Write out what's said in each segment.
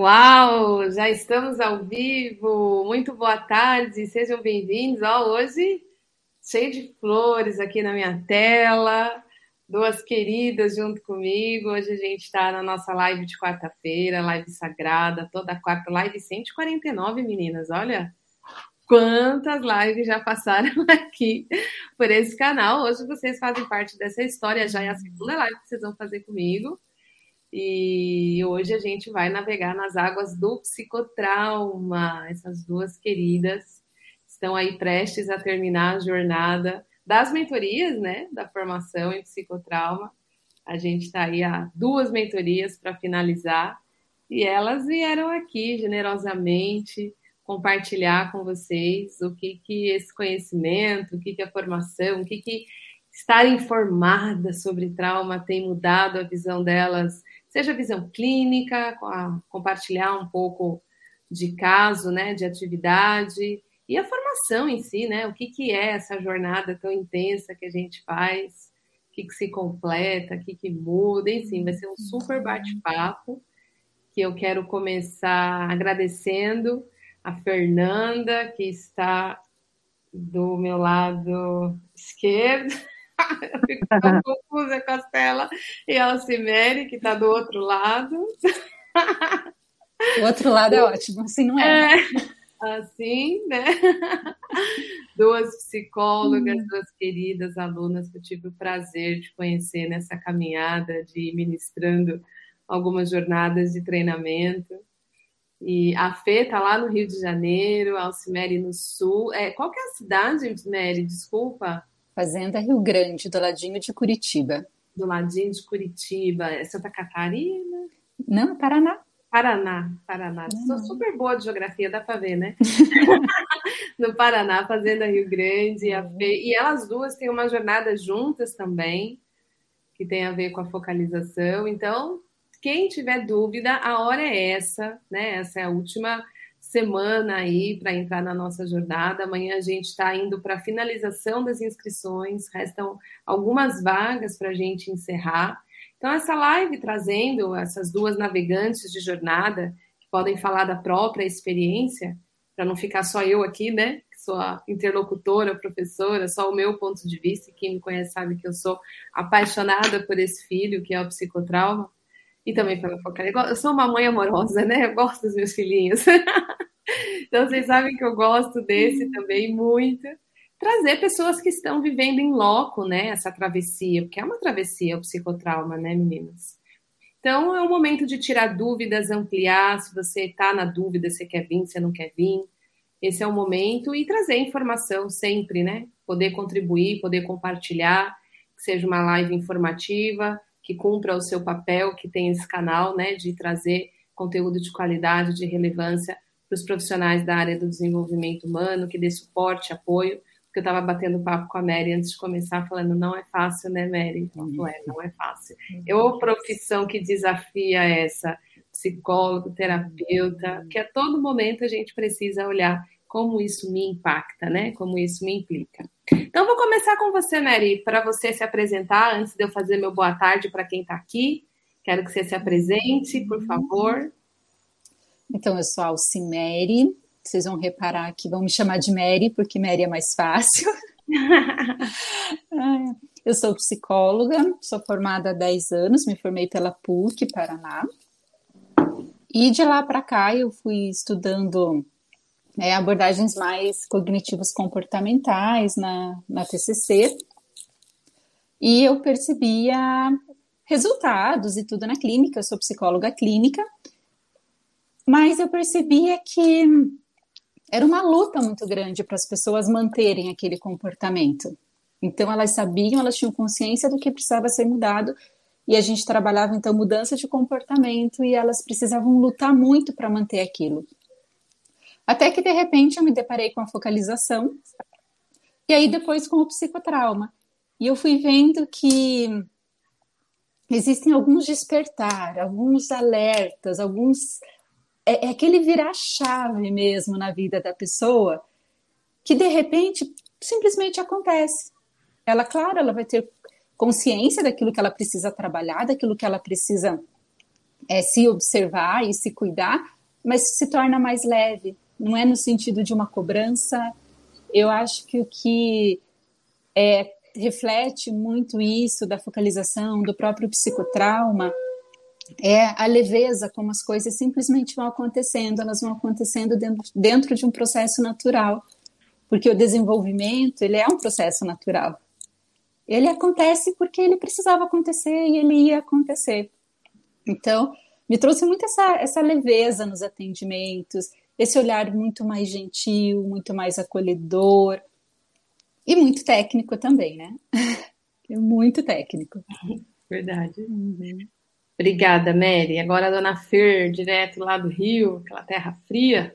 Uau, já estamos ao vivo. Muito boa tarde, sejam bem-vindos. Hoje cheio de flores aqui na minha tela, duas queridas junto comigo. Hoje a gente está na nossa live de quarta-feira, live sagrada, toda quarta, live 149, meninas. Olha quantas lives já passaram aqui por esse canal. Hoje vocês fazem parte dessa história, já é a segunda live que vocês vão fazer comigo. E hoje a gente vai navegar nas águas do psicotrauma. Essas duas queridas estão aí prestes a terminar a jornada das mentorias, né? Da formação em psicotrauma. A gente está aí a duas mentorias para finalizar. E elas vieram aqui generosamente compartilhar com vocês o que, que esse conhecimento, o que, que a formação, o que, que estar informada sobre trauma tem mudado a visão delas seja visão clínica, compartilhar um pouco de caso, né, de atividade e a formação em si, né? O que, que é essa jornada tão intensa que a gente faz, o que, que se completa, o que, que muda, enfim, vai ser um super bate-papo que eu quero começar agradecendo a Fernanda, que está do meu lado esquerdo. Fico tão confusa com a Stella e a Alcimere, que está do outro lado. O outro lado é ótimo, assim não é? é assim, né? Duas psicólogas, hum. duas queridas alunas que eu tive o prazer de conhecer nessa caminhada, de ir ministrando algumas jornadas de treinamento. E a Fê tá lá no Rio de Janeiro, a Alcimere no Sul. É, qual que é a cidade, Mary? Desculpa. Fazenda Rio Grande, do ladinho de Curitiba. Do ladinho de Curitiba. É Santa Catarina? Não, Paraná. Paraná, Paraná. Sou super boa de geografia, dá para ver, né? no Paraná, Fazenda Rio Grande. A Fê, e elas duas têm uma jornada juntas também, que tem a ver com a focalização. Então, quem tiver dúvida, a hora é essa, né? Essa é a última semana aí para entrar na nossa jornada. Amanhã a gente está indo para a finalização das inscrições, restam algumas vagas para a gente encerrar. Então, essa live trazendo essas duas navegantes de jornada que podem falar da própria experiência, para não ficar só eu aqui, né? Que sou a interlocutora, professora, só o meu ponto de vista. Quem me conhece sabe que eu sou apaixonada por esse filho, que é o psicotrauma e também pela focalidade. Eu sou uma mãe amorosa, né? Eu gosto dos meus filhinhos. então, vocês sabem que eu gosto desse também muito. Trazer pessoas que estão vivendo em loco, né? Essa travessia, porque é uma travessia o psicotrauma, né, meninas? Então, é um momento de tirar dúvidas, ampliar. Se você está na dúvida, você quer vir, você não quer vir. Esse é o momento. E trazer informação sempre, né? Poder contribuir, poder compartilhar, que seja uma live informativa que cumpra o seu papel, que tem esse canal, né, de trazer conteúdo de qualidade, de relevância para os profissionais da área do desenvolvimento humano, que dê suporte, apoio, porque eu estava batendo papo com a Mary antes de começar, falando, não é fácil, né, Mary? Não é, não é fácil. Eu, profissão que desafia essa, psicólogo, terapeuta, que a todo momento a gente precisa olhar como isso me impacta, né? Como isso me implica. Então, vou começar com você, Mary, para você se apresentar, antes de eu fazer meu boa tarde para quem está aqui. Quero que você se apresente, por favor. Então, eu sou a Alcimere. Vocês vão reparar que vão me chamar de Mary, porque Mary é mais fácil. eu sou psicóloga, sou formada há 10 anos, me formei pela PUC Paraná. E de lá para cá eu fui estudando né, abordagens mais cognitivos comportamentais na, na TCC, e eu percebia resultados e tudo na clínica, eu sou psicóloga clínica, mas eu percebia que era uma luta muito grande para as pessoas manterem aquele comportamento. Então elas sabiam, elas tinham consciência do que precisava ser mudado e a gente trabalhava então mudança de comportamento e elas precisavam lutar muito para manter aquilo. Até que de repente eu me deparei com a focalização e aí depois com o psicotrauma. E eu fui vendo que existem alguns despertar, alguns alertas, alguns é, é aquele virar chave mesmo na vida da pessoa que de repente simplesmente acontece. Ela, claro, ela vai ter consciência daquilo que ela precisa trabalhar, daquilo que ela precisa é, se observar e se cuidar, mas se torna mais leve. Não é no sentido de uma cobrança. Eu acho que o que é, reflete muito isso da focalização, do próprio psicotrauma, é a leveza como as coisas simplesmente vão acontecendo, elas vão acontecendo dentro, dentro de um processo natural, porque o desenvolvimento ele é um processo natural. Ele acontece porque ele precisava acontecer e ele ia acontecer. Então, me trouxe muito essa, essa leveza nos atendimentos, esse olhar muito mais gentil, muito mais acolhedor e muito técnico também, né? muito técnico. Verdade. Uhum. Obrigada, Mary. Agora a dona Fer, direto lá do Rio, aquela terra fria.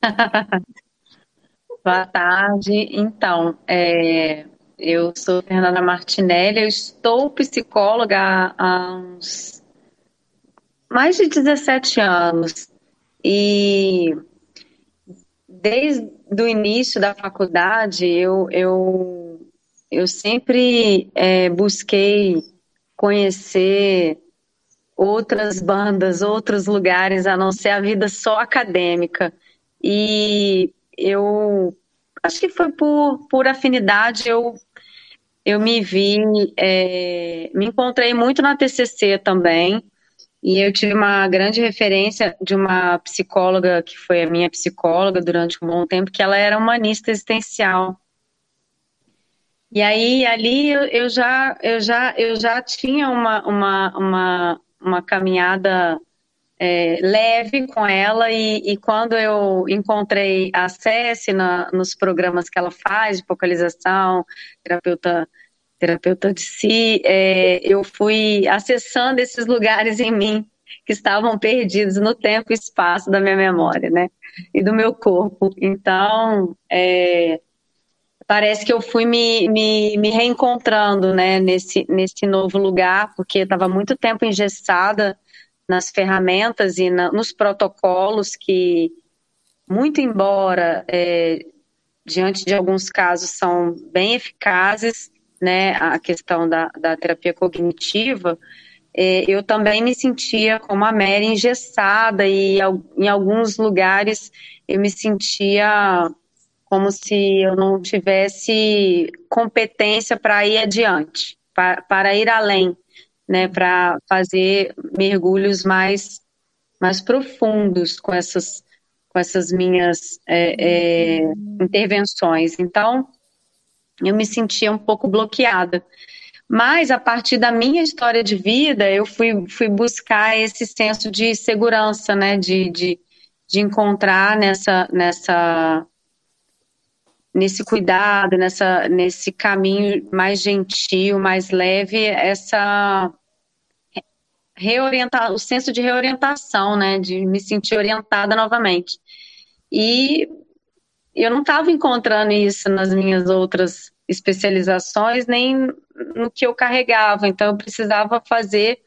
Boa tarde. Então, é, eu sou Fernanda Martinelli, eu estou psicóloga há uns mais de 17 anos. E desde o início da faculdade, eu, eu, eu sempre é, busquei conhecer outras bandas, outros lugares, a não ser a vida só acadêmica. E eu acho que foi por, por afinidade, eu, eu me vi, é, me encontrei muito na TCC também, e eu tive uma grande referência de uma psicóloga, que foi a minha psicóloga durante um bom tempo, que ela era humanista existencial. E aí, ali eu, já, eu, já, eu já tinha uma, uma, uma, uma caminhada é, leve com ela e, e, quando eu encontrei a na, nos programas que ela faz de focalização, terapeuta terapeuta de si, é, eu fui acessando esses lugares em mim que estavam perdidos no tempo e espaço da minha memória, né? E do meu corpo. Então, é, parece que eu fui me, me, me reencontrando né, nesse, nesse novo lugar, porque estava muito tempo engessada nas ferramentas e na, nos protocolos que, muito embora é, diante de alguns casos são bem eficazes, né, a questão da, da terapia cognitiva, é, eu também me sentia como a Mary engessada e em alguns lugares eu me sentia como se eu não tivesse competência para ir adiante, para, para ir além, né, para fazer mergulhos mais, mais profundos com essas, com essas minhas é, é, intervenções. Então, eu me sentia um pouco bloqueada. Mas a partir da minha história de vida, eu fui, fui buscar esse senso de segurança, né, de, de, de encontrar nessa, nessa nesse cuidado, nessa, nesse caminho mais gentil, mais leve, essa reorientar, o senso de reorientação, né, de me sentir orientada novamente. E eu não estava encontrando isso nas minhas outras especializações, nem no que eu carregava, então eu precisava fazer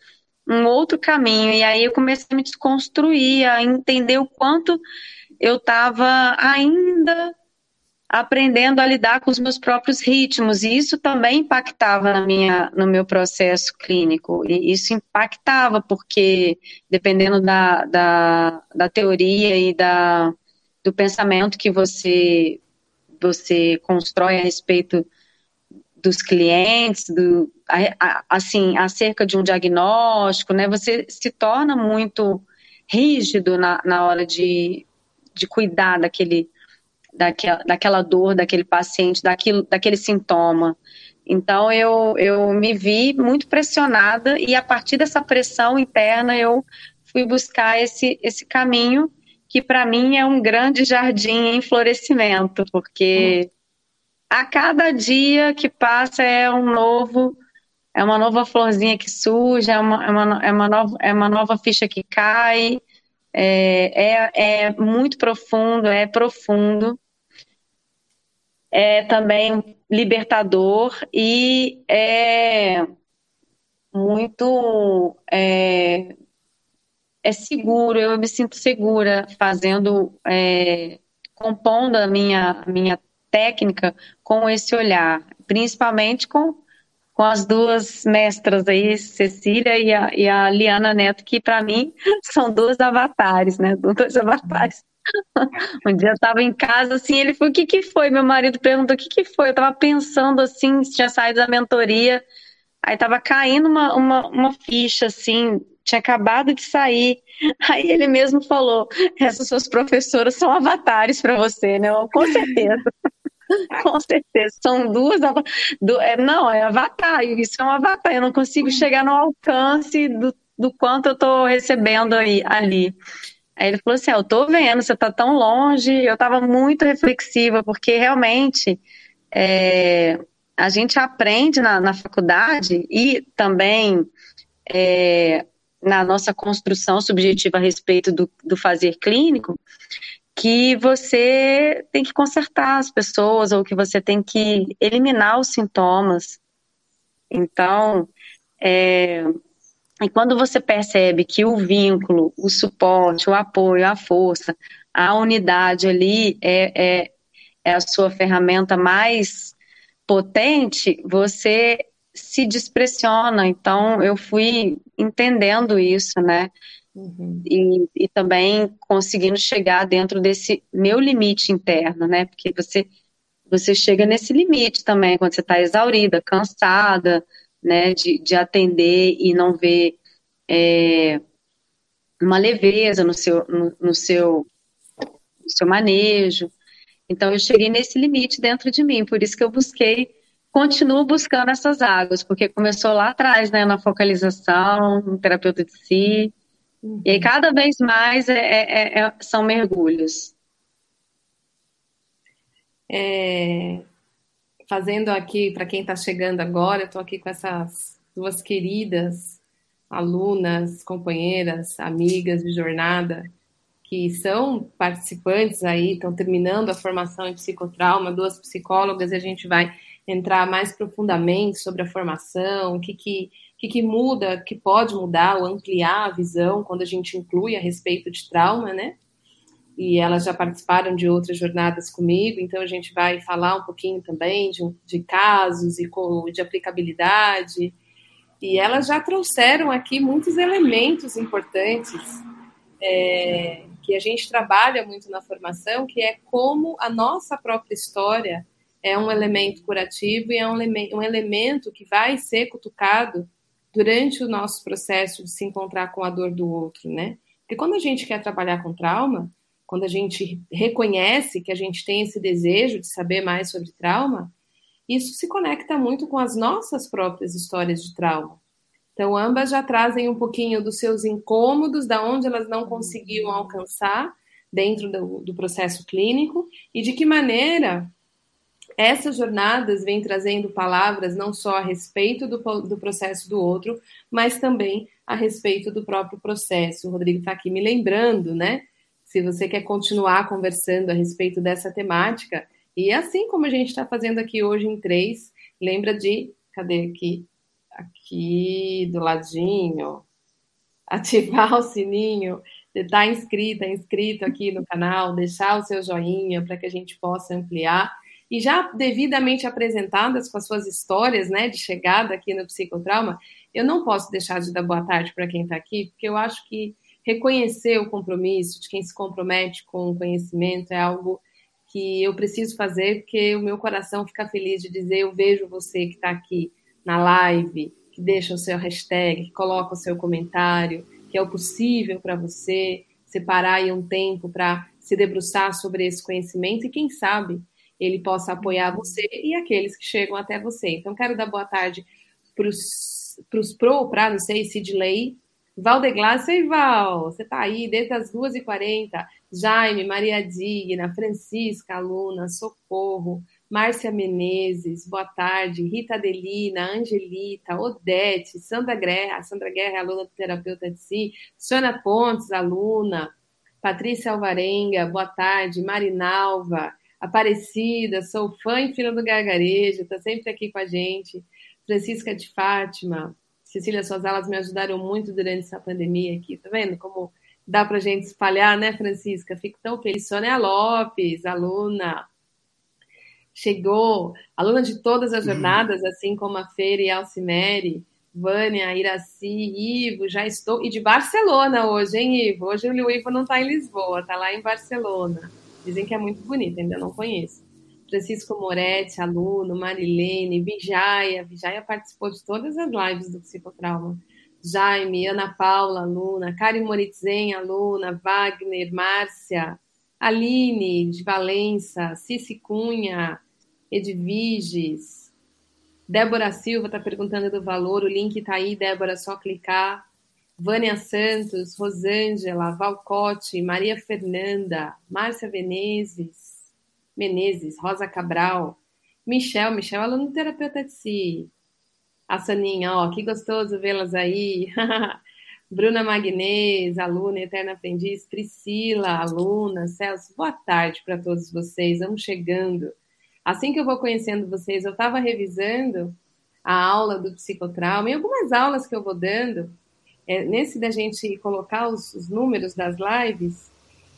um outro caminho. E aí eu comecei a me desconstruir, a entender o quanto eu estava ainda aprendendo a lidar com os meus próprios ritmos, e isso também impactava na minha, no meu processo clínico, e isso impactava porque, dependendo da, da, da teoria e da, do pensamento que você, você constrói a respeito dos clientes, do, assim, acerca de um diagnóstico, né, você se torna muito rígido na, na hora de, de cuidar daquele daquela, daquela dor, daquele paciente, daquilo, daquele sintoma. Então eu, eu me vi muito pressionada e a partir dessa pressão interna eu fui buscar esse, esse caminho que para mim é um grande jardim em florescimento, porque a cada dia que passa é um novo, é uma nova florzinha que surge, é uma, é uma, é uma, nova, é uma nova ficha que cai, é, é, é muito profundo, é profundo, é também libertador e é muito é, é seguro, eu me sinto segura fazendo, é, compondo a minha, minha técnica com esse olhar, principalmente com, com as duas mestras aí, Cecília e a, e a Liana Neto, que para mim são duas avatares, né? Dois avatares. Um dia eu estava em casa, assim, ele falou, o que que foi? Meu marido perguntou, o que que foi? Eu estava pensando, assim, tinha saído da mentoria, aí estava caindo uma, uma, uma ficha, assim, tinha acabado de sair. Aí ele mesmo falou, essas suas professoras são avatares para você, né? Eu, com certeza. Com certeza, são duas. Do, é, não, é avatar, isso é um avatar. Eu não consigo chegar no alcance do, do quanto eu estou recebendo aí, ali. Aí ele falou assim: ah, Eu estou vendo, você está tão longe. Eu estava muito reflexiva, porque realmente é, a gente aprende na, na faculdade e também é, na nossa construção subjetiva a respeito do, do fazer clínico, que você tem que consertar as pessoas ou que você tem que eliminar os sintomas. Então, é, e quando você percebe que o vínculo, o suporte, o apoio, a força, a unidade ali é, é, é a sua ferramenta mais potente, você se despressiona. Então, eu fui entendendo isso, né? Uhum. E, e também conseguindo chegar dentro desse meu limite interno, né? Porque você, você chega nesse limite também, quando você está exaurida, cansada, né? De, de atender e não ver é, uma leveza no seu, no, no seu, no seu manejo. Então, eu cheguei nesse limite dentro de mim, por isso que eu busquei continuo buscando essas águas, porque começou lá atrás, né, na focalização, no terapeuta de si, Uhum. E cada vez mais é, é, é, são mergulhos. É, fazendo aqui, para quem está chegando agora, eu estou aqui com essas duas queridas alunas, companheiras, amigas de jornada, que são participantes aí, estão terminando a formação em psicotrauma, duas psicólogas, e a gente vai entrar mais profundamente sobre a formação, o que, que que, que muda, que pode mudar ou ampliar a visão quando a gente inclui a respeito de trauma, né? E elas já participaram de outras jornadas comigo, então a gente vai falar um pouquinho também de, de casos e de aplicabilidade. E elas já trouxeram aqui muitos elementos importantes é, que a gente trabalha muito na formação, que é como a nossa própria história é um elemento curativo e é um, um elemento que vai ser cutucado durante o nosso processo de se encontrar com a dor do outro, né? Porque quando a gente quer trabalhar com trauma, quando a gente reconhece que a gente tem esse desejo de saber mais sobre trauma, isso se conecta muito com as nossas próprias histórias de trauma. Então, ambas já trazem um pouquinho dos seus incômodos, da onde elas não conseguiam alcançar dentro do, do processo clínico e de que maneira essas jornadas vêm trazendo palavras não só a respeito do, do processo do outro, mas também a respeito do próprio processo. O Rodrigo está aqui me lembrando, né? Se você quer continuar conversando a respeito dessa temática, e assim como a gente está fazendo aqui hoje em três, lembra de. Cadê aqui? Aqui do ladinho. Ativar o sininho, de estar tá inscrita, inscrito aqui no canal, deixar o seu joinha para que a gente possa ampliar e já devidamente apresentadas com as suas histórias né, de chegada aqui no psicotrauma, eu não posso deixar de dar boa tarde para quem está aqui, porque eu acho que reconhecer o compromisso de quem se compromete com o conhecimento é algo que eu preciso fazer, porque o meu coração fica feliz de dizer: eu vejo você que está aqui na live, que deixa o seu hashtag, que coloca o seu comentário, que é o possível para você separar aí um tempo para se debruçar sobre esse conhecimento e quem sabe ele possa apoiar você e aqueles que chegam até você. Então, quero dar boa tarde para os pro, para, não sei, Sidley, Valdeglácia e Val, você está aí desde as 2h40, Jaime, Maria Digna, Francisca, aluna, Socorro, Márcia Menezes, boa tarde, Rita Adelina, Angelita, Odete, Sandra Guerra, Sandra Guerra, aluna do terapeuta de si, Sônia Pontes, aluna, Patrícia Alvarenga, boa tarde, Marinalva, Aparecida, sou fã e filha do Gargarejo, está sempre aqui com a gente. Francisca de Fátima, Cecília, suas aulas me ajudaram muito durante essa pandemia aqui, tá vendo como dá para gente espalhar, né, Francisca? Fico tão feliz. Sônia Lopes, aluna. chegou, aluna de todas as jornadas, assim como a Feira e a Alcimere, Vânia, Iraci, Ivo, já estou. E de Barcelona hoje, hein, Ivo? Hoje o Ivo não está em Lisboa, está lá em Barcelona. Dizem que é muito bonito, ainda não conheço. Francisco Moretti, aluno, Marilene, Vijaia. Vijaia participou de todas as lives do Psicotrauma. Jaime, Ana Paula, aluna, Karen Moritzen, aluna, Wagner, Márcia, Aline, de Valença, Cici Cunha, Edviges, Débora Silva está perguntando do valor, o link está aí, Débora, só clicar. Vânia Santos, Rosângela, Valcote, Maria Fernanda, Márcia Venezes, Menezes, Rosa Cabral, Michel, Michel, aluno terapeuta de si. A Saninha, ó, que gostoso vê-las aí. Bruna Magnês, aluna, eterna aprendiz. Priscila, aluna. Celso, boa tarde para todos vocês. Vamos chegando. Assim que eu vou conhecendo vocês, eu estava revisando a aula do psicotrauma e algumas aulas que eu vou dando. É, nesse da gente colocar os, os números das lives,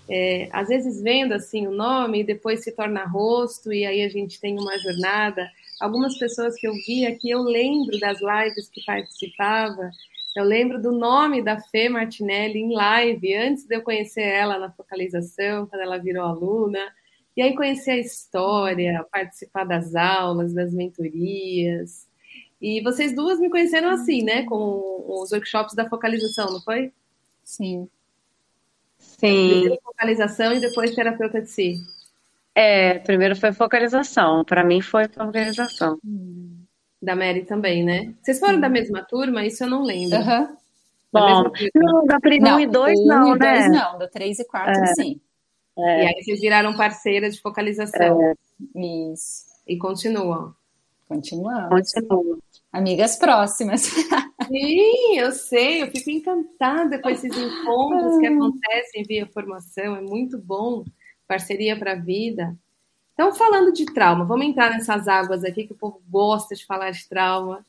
é, às vezes vendo assim o nome e depois se torna rosto e aí a gente tem uma jornada. Algumas pessoas que eu vi aqui, eu lembro das lives que participava, eu lembro do nome da Fê Martinelli em live, antes de eu conhecer ela na focalização, quando ela virou aluna. E aí conhecer a história, participar das aulas, das mentorias. E vocês duas me conheceram assim, né? Com os workshops da focalização, não foi? Sim. Sim. Primeiro focalização e depois terapeuta de si. É, primeiro foi focalização. Para mim foi focalização. Da Mary também, né? Vocês foram da mesma turma? Isso eu não lembro. Aham. Da Bom, mesma turma. não, da primeira 1 e 2 um não, e né? dois não, do 3 e 4 sim. E aí vocês viraram parceiras de focalização. Isso. E continuam. Continuamos. Continua. Amigas próximas. Sim, eu sei, eu fico encantada com esses encontros que acontecem via formação, é muito bom, parceria para a vida. Então, falando de trauma, vamos entrar nessas águas aqui que o povo gosta de falar de trauma.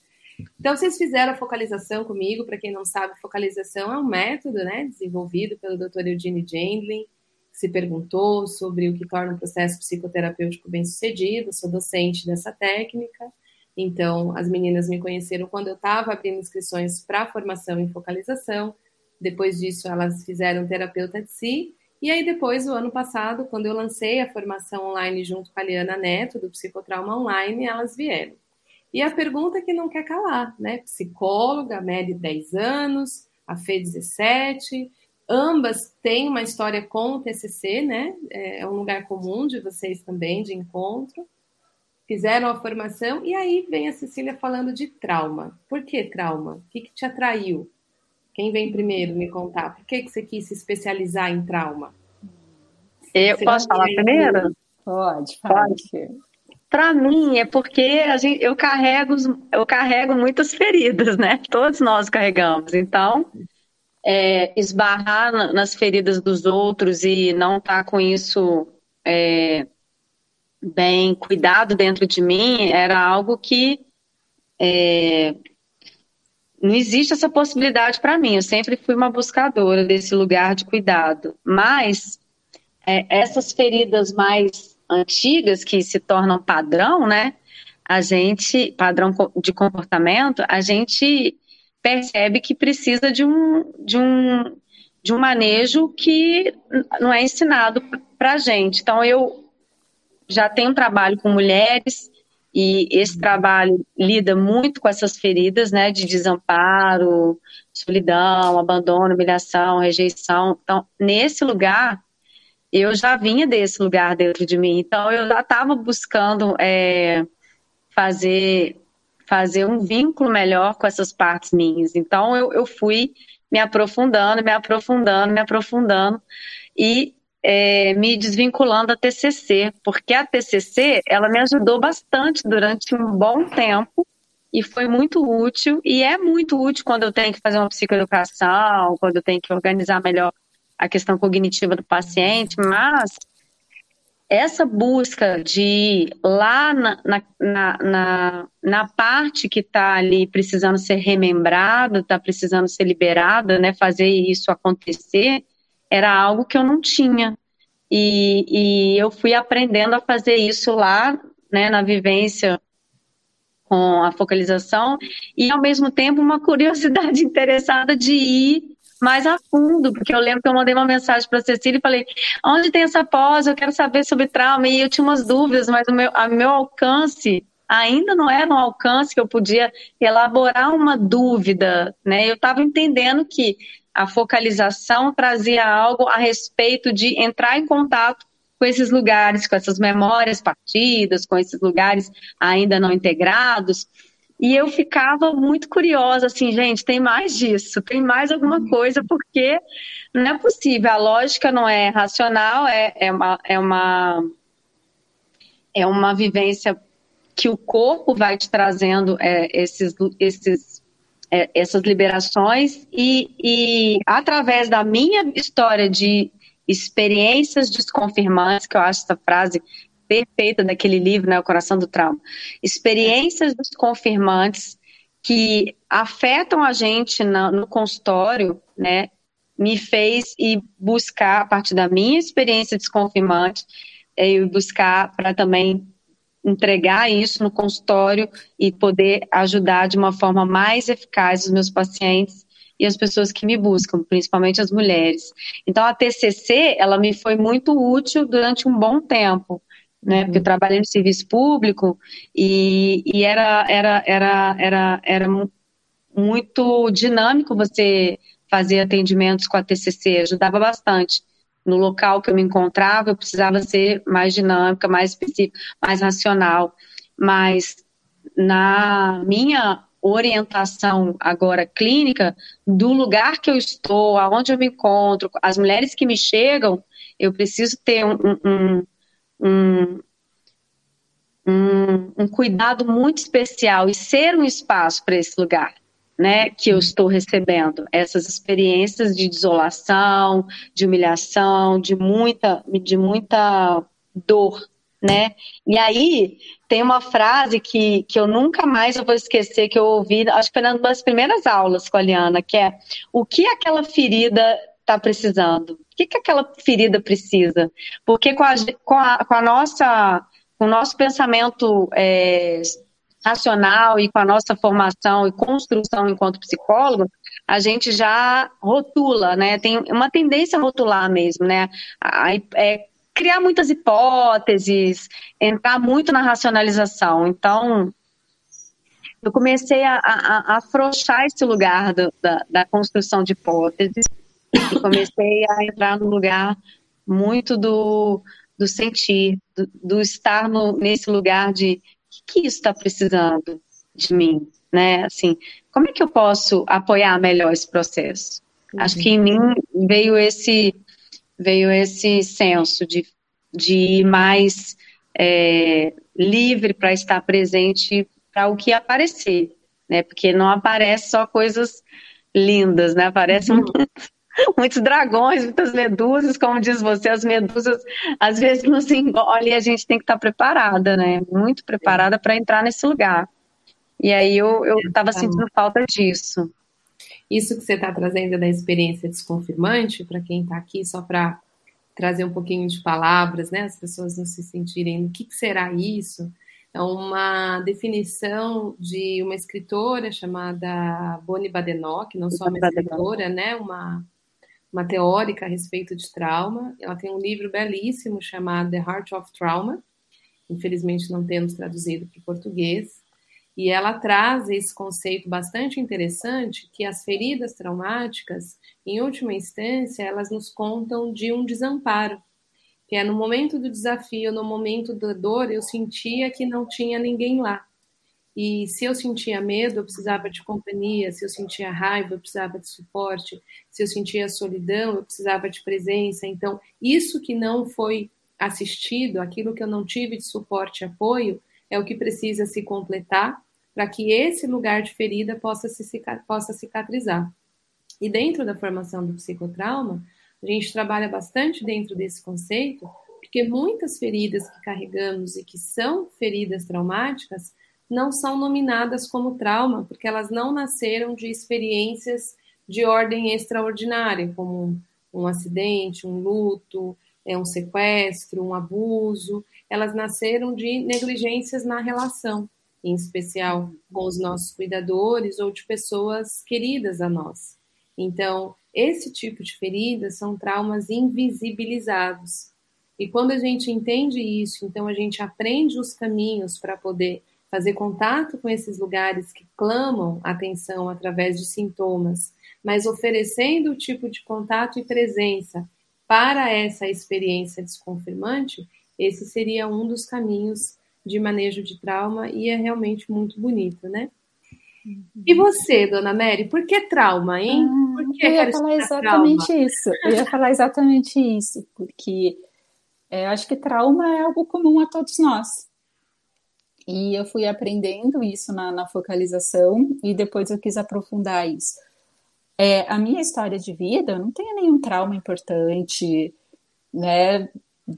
Então, vocês fizeram a focalização comigo, para quem não sabe, focalização é um método né, desenvolvido pelo Dr. Eugene Gendlin, que se perguntou sobre o que torna um processo psicoterapêutico bem sucedido, sou docente dessa técnica. Então, as meninas me conheceram quando eu estava abrindo inscrições para formação em focalização. Depois disso, elas fizeram terapeuta de si. E aí, depois, o ano passado, quando eu lancei a formação online junto com a Liana Neto, do Psicotrauma Online, elas vieram. E a pergunta que não quer calar, né? Psicóloga, média 10 anos, a Fê 17. Ambas têm uma história com o TCC, né? É um lugar comum de vocês também, de encontro fizeram a formação e aí vem a Cecília falando de trauma. Por que trauma? O que, que te atraiu? Quem vem primeiro me contar? Por que, que você quis se especializar em trauma? Eu Você posso falar primeiro? Pode, pode. Para mim é porque a gente, eu carrego eu carrego muitas feridas, né? Todos nós carregamos. Então, é, esbarrar na- nas feridas dos outros e não estar com isso é, bem cuidado dentro de mim era algo que é, não existe essa possibilidade para mim. Eu sempre fui uma buscadora desse lugar de cuidado. Mas é, essas feridas mais antigas que se tornam padrão, né? A gente, padrão de comportamento, a gente percebe que precisa de um, de um, de um manejo que não é ensinado para gente. Então, eu já tenho um trabalho com mulheres e esse trabalho lida muito com essas feridas, né, de desamparo, solidão, abandono, humilhação, rejeição. Então, nesse lugar, eu já vinha desse lugar dentro de mim. Então, eu já estava buscando é, fazer fazer um vínculo melhor com essas partes minhas. Então, eu, eu fui me aprofundando, me aprofundando, me aprofundando e é, me desvinculando da TCC, porque a TCC ela me ajudou bastante durante um bom tempo e foi muito útil e é muito útil quando eu tenho que fazer uma psicoeducação, quando eu tenho que organizar melhor a questão cognitiva do paciente, mas essa busca de lá na, na, na, na, parte que está ali precisando ser remembrada, está precisando ser liberada, né, fazer isso acontecer, era algo que eu não tinha. E, e eu fui aprendendo a fazer isso lá né, na vivência com a focalização e ao mesmo tempo uma curiosidade interessada de ir mais a fundo, porque eu lembro que eu mandei uma mensagem para a Cecília e falei: onde tem essa pós? Eu quero saber sobre trauma. E eu tinha umas dúvidas, mas o meu, a meu alcance ainda não era um alcance que eu podia elaborar uma dúvida, né? Eu estava entendendo que a focalização trazia algo a respeito de entrar em contato com esses lugares, com essas memórias partidas, com esses lugares ainda não integrados. E eu ficava muito curiosa, assim, gente, tem mais disso, tem mais alguma coisa, porque não é possível, a lógica não é racional, é, é, uma, é, uma, é uma vivência que o corpo vai te trazendo é, esses, esses, essas liberações, e, e através da minha história de experiências desconfirmantes, que eu acho essa frase perfeita daquele livro, né, O Coração do Trauma. Experiências desconfirmantes que afetam a gente na, no consultório, né, me fez ir buscar, a partir da minha experiência desconfirmante, é, ir buscar para também entregar isso no consultório e poder ajudar de uma forma mais eficaz os meus pacientes e as pessoas que me buscam, principalmente as mulheres. Então a TCC, ela me foi muito útil durante um bom tempo, né? Porque eu trabalhei no serviço público e, e era, era, era, era, era muito dinâmico você fazer atendimentos com a TCC, ajudava bastante. No local que eu me encontrava, eu precisava ser mais dinâmica, mais específica, mais racional. Mas na minha orientação agora clínica, do lugar que eu estou, aonde eu me encontro, as mulheres que me chegam, eu preciso ter um, um, um, um, um cuidado muito especial e ser um espaço para esse lugar. Né, que eu estou recebendo essas experiências de desolação, de humilhação, de muita, de muita dor, né? E aí tem uma frase que, que eu nunca mais vou esquecer que eu ouvi, acho que foi uma das primeiras aulas com a Liana, que é o que aquela ferida está precisando? O que, que aquela ferida precisa? Porque com a, com a, com a nossa com o nosso pensamento é, racional e com a nossa formação e construção enquanto psicólogo, a gente já rotula, né? Tem uma tendência a rotular mesmo, né? A, é, criar muitas hipóteses, entrar muito na racionalização. Então, eu comecei a, a, a afrouxar esse lugar do, da, da construção de hipóteses e comecei a entrar no lugar muito do, do sentir, do, do estar no, nesse lugar de que, que isso está precisando de mim, né? Assim, como é que eu posso apoiar melhor esse processo? Uhum. Acho que em mim veio esse veio esse senso de, de ir mais é, livre para estar presente para o que aparecer, né? Porque não aparece só coisas lindas, né? Aparecem uhum. muitos dragões, muitas medusas, como diz você, as medusas às vezes nos engolem e a gente tem que estar preparada, né? Muito preparada para entrar nesse lugar. E aí eu estava sentindo falta disso. Isso que você está trazendo da experiência desconfirmante, para quem está aqui, só para trazer um pouquinho de palavras, né? As pessoas não se sentirem, o que, que será isso? É uma definição de uma escritora chamada Bonnie Badenoch, não só uma escritora, né? Uma uma teórica a respeito de trauma. Ela tem um livro belíssimo chamado The Heart of Trauma. Infelizmente não temos traduzido para o português. E ela traz esse conceito bastante interessante que as feridas traumáticas, em última instância, elas nos contam de um desamparo. Que é no momento do desafio, no momento da dor, eu sentia que não tinha ninguém lá. E se eu sentia medo, eu precisava de companhia. Se eu sentia raiva, eu precisava de suporte. Se eu sentia solidão, eu precisava de presença. Então, isso que não foi assistido, aquilo que eu não tive de suporte e apoio, é o que precisa se completar para que esse lugar de ferida possa, se, possa cicatrizar. E dentro da formação do psicotrauma, a gente trabalha bastante dentro desse conceito, porque muitas feridas que carregamos e que são feridas traumáticas, não são nominadas como trauma, porque elas não nasceram de experiências de ordem extraordinária, como um, acidente, um luto, é um sequestro, um abuso, elas nasceram de negligências na relação, em especial com os nossos cuidadores ou de pessoas queridas a nós. Então, esse tipo de feridas são traumas invisibilizados. E quando a gente entende isso, então a gente aprende os caminhos para poder fazer contato com esses lugares que clamam atenção através de sintomas, mas oferecendo o tipo de contato e presença para essa experiência desconfirmante, esse seria um dos caminhos de manejo de trauma e é realmente muito bonito, né? E você, dona Mary, por que trauma, hein? Ah, por que eu ia falar exatamente trauma? isso. Eu ia falar exatamente isso, porque é, acho que trauma é algo comum a todos nós. E eu fui aprendendo isso na, na focalização e depois eu quis aprofundar isso. É, a minha história de vida, eu não tenho nenhum trauma importante, né?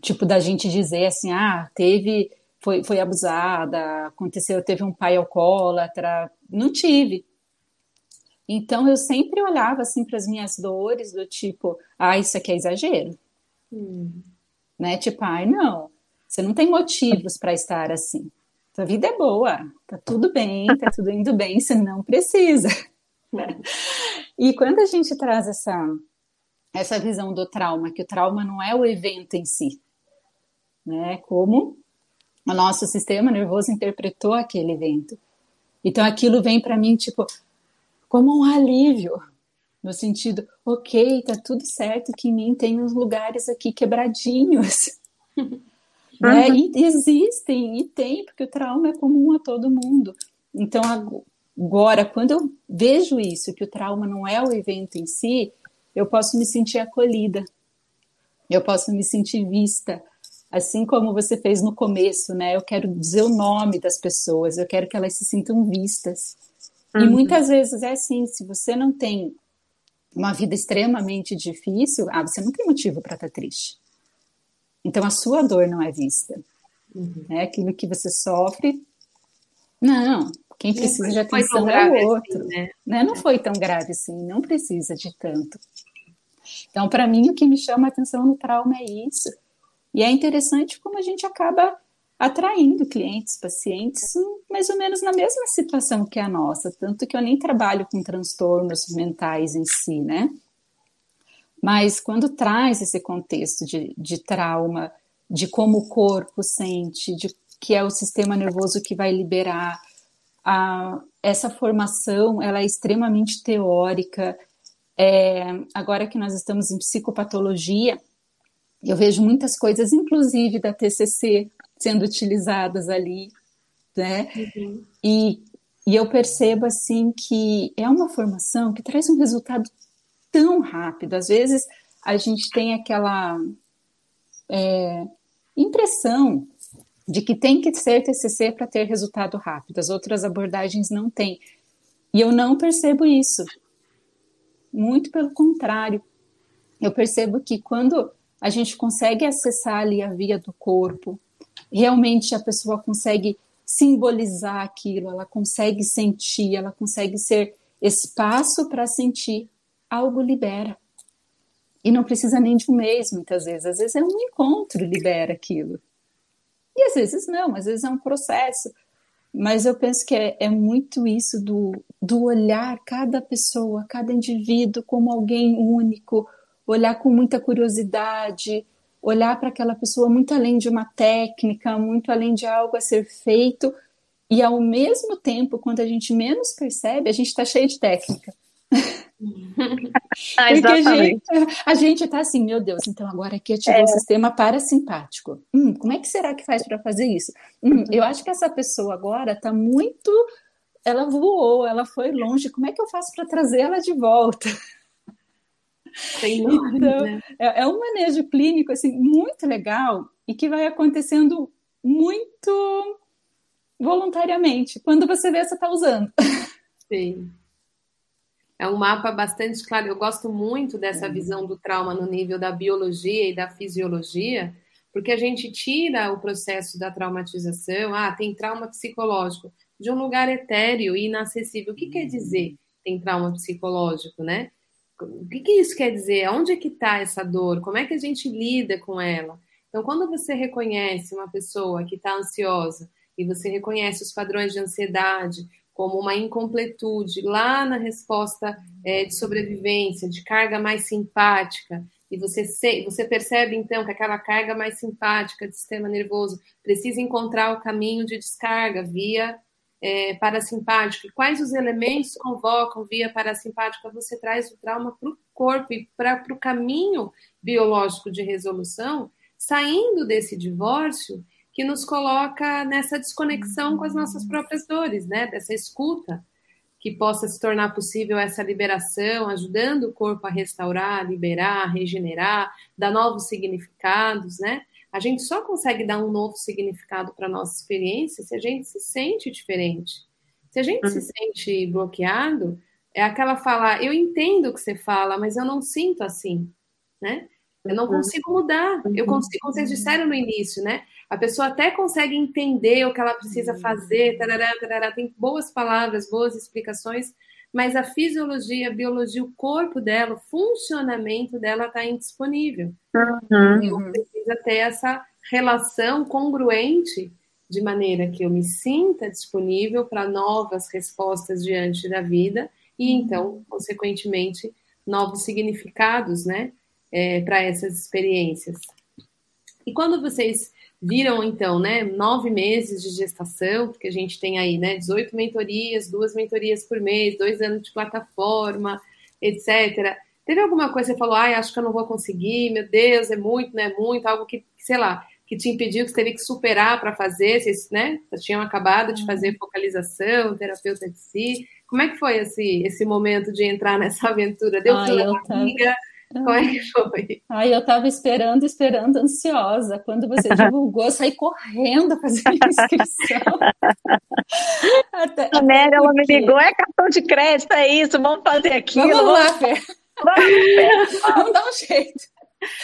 Tipo, da gente dizer assim, ah, teve, foi, foi abusada, aconteceu, teve um pai alcoólatra. Não tive. Então eu sempre olhava assim para as minhas dores do tipo, ah, isso aqui é exagero. Hum. Né? Tipo, ai, não, você não tem motivos para estar assim. Sua vida é boa, tá tudo bem, tá tudo indo bem, você não precisa. E quando a gente traz essa, essa visão do trauma, que o trauma não é o evento em si, né? Como o nosso sistema nervoso interpretou aquele evento. Então aquilo vem para mim tipo como um alívio, no sentido, ok, tá tudo certo que em mim tem uns lugares aqui quebradinhos. Né? E existem, e tem, porque o trauma é comum a todo mundo. Então, agora, quando eu vejo isso, que o trauma não é o evento em si, eu posso me sentir acolhida, eu posso me sentir vista, assim como você fez no começo, né? Eu quero dizer o nome das pessoas, eu quero que elas se sintam vistas. Uhum. E muitas vezes é assim, se você não tem uma vida extremamente difícil, ah, você não tem motivo para estar tá triste. Então a sua dor não é vista. Uhum. Né? Aquilo que você sofre, não. Quem precisa de atenção é o assim, outro. Assim, né? Né? Não foi tão grave assim, não precisa de tanto. Então, para mim, o que me chama a atenção no trauma é isso. E é interessante como a gente acaba atraindo clientes, pacientes, mais ou menos na mesma situação que a nossa, tanto que eu nem trabalho com transtornos mentais em si, né? Mas quando traz esse contexto de, de trauma, de como o corpo sente, de que é o sistema nervoso que vai liberar, a, essa formação ela é extremamente teórica. É, agora que nós estamos em psicopatologia, eu vejo muitas coisas, inclusive da TCC, sendo utilizadas ali, né? Uhum. E, e eu percebo assim que é uma formação que traz um resultado tão rápido. Às vezes a gente tem aquela é, impressão de que tem que ser TCC para ter resultado rápido. As outras abordagens não têm. E eu não percebo isso. Muito pelo contrário. Eu percebo que quando a gente consegue acessar ali a via do corpo, realmente a pessoa consegue simbolizar aquilo, ela consegue sentir, ela consegue ser espaço para sentir algo libera. E não precisa nem de um mês, muitas vezes. Às vezes é um encontro libera aquilo. E às vezes não, às vezes é um processo. Mas eu penso que é, é muito isso do, do olhar cada pessoa, cada indivíduo como alguém único, olhar com muita curiosidade, olhar para aquela pessoa muito além de uma técnica, muito além de algo a ser feito, e ao mesmo tempo, quando a gente menos percebe, a gente está cheio de técnica. ah, Porque a gente, tá assim, meu Deus, então agora aqui ativou é. o sistema parasimpático. Hum, como é que será que faz para fazer isso? Hum, eu acho que essa pessoa agora está muito. Ela voou, ela foi longe. Como é que eu faço para trazer ela de volta? Nome, então, né? é, é um manejo clínico assim muito legal e que vai acontecendo muito voluntariamente. Quando você vê, você está usando. Sim. É um mapa bastante claro. Eu gosto muito dessa visão do trauma no nível da biologia e da fisiologia, porque a gente tira o processo da traumatização. Ah, tem trauma psicológico de um lugar etéreo e inacessível. O que quer dizer tem trauma psicológico, né? o que, que isso quer dizer? Onde é que está essa dor? Como é que a gente lida com ela? Então, quando você reconhece uma pessoa que está ansiosa e você reconhece os padrões de ansiedade como uma incompletude lá na resposta é, de sobrevivência, de carga mais simpática, e você, se, você percebe então que aquela carga mais simpática do sistema nervoso precisa encontrar o caminho de descarga via é, parasimpático. E quais os elementos convocam via parasimpática? Você traz o trauma para o corpo e para o caminho biológico de resolução, saindo desse divórcio que nos coloca nessa desconexão com as nossas próprias dores, né? Dessa escuta que possa se tornar possível essa liberação, ajudando o corpo a restaurar, liberar, regenerar, dar novos significados, né? A gente só consegue dar um novo significado para a nossa experiência se a gente se sente diferente. Se a gente uhum. se sente bloqueado, é aquela fala, eu entendo o que você fala, mas eu não sinto assim, né? Eu não uhum. consigo mudar. Eu uhum. consigo, como vocês disseram no início, né? A pessoa até consegue entender o que ela precisa uhum. fazer, tarará, tarará, tem boas palavras, boas explicações, mas a fisiologia, a biologia, o corpo dela, o funcionamento dela está indisponível. Uhum. Então, precisa ter essa relação congruente de maneira que eu me sinta disponível para novas respostas diante da vida e então, consequentemente, novos significados, né, é, para essas experiências. E quando vocês viram, então, né, nove meses de gestação, porque a gente tem aí, né, 18 mentorias, duas mentorias por mês, dois anos de plataforma, etc. Teve alguma coisa que você falou, ai, acho que eu não vou conseguir, meu Deus, é muito, não é muito, algo que, sei lá, que te impediu, que você teve que superar para fazer, vocês, né, vocês tinham acabado de fazer uhum. focalização, terapeuta de si. Como é que foi esse, esse momento de entrar nessa aventura? Deu ah, barriga? Como é que foi? Ai, eu estava esperando, esperando, ansiosa. Quando você divulgou, eu saí correndo fazer a inscrição. até, a Mary, ela me ligou, é cartão de crédito, é isso, vamos fazer aquilo. Vamos lá, Fê. Vamos dar um jeito.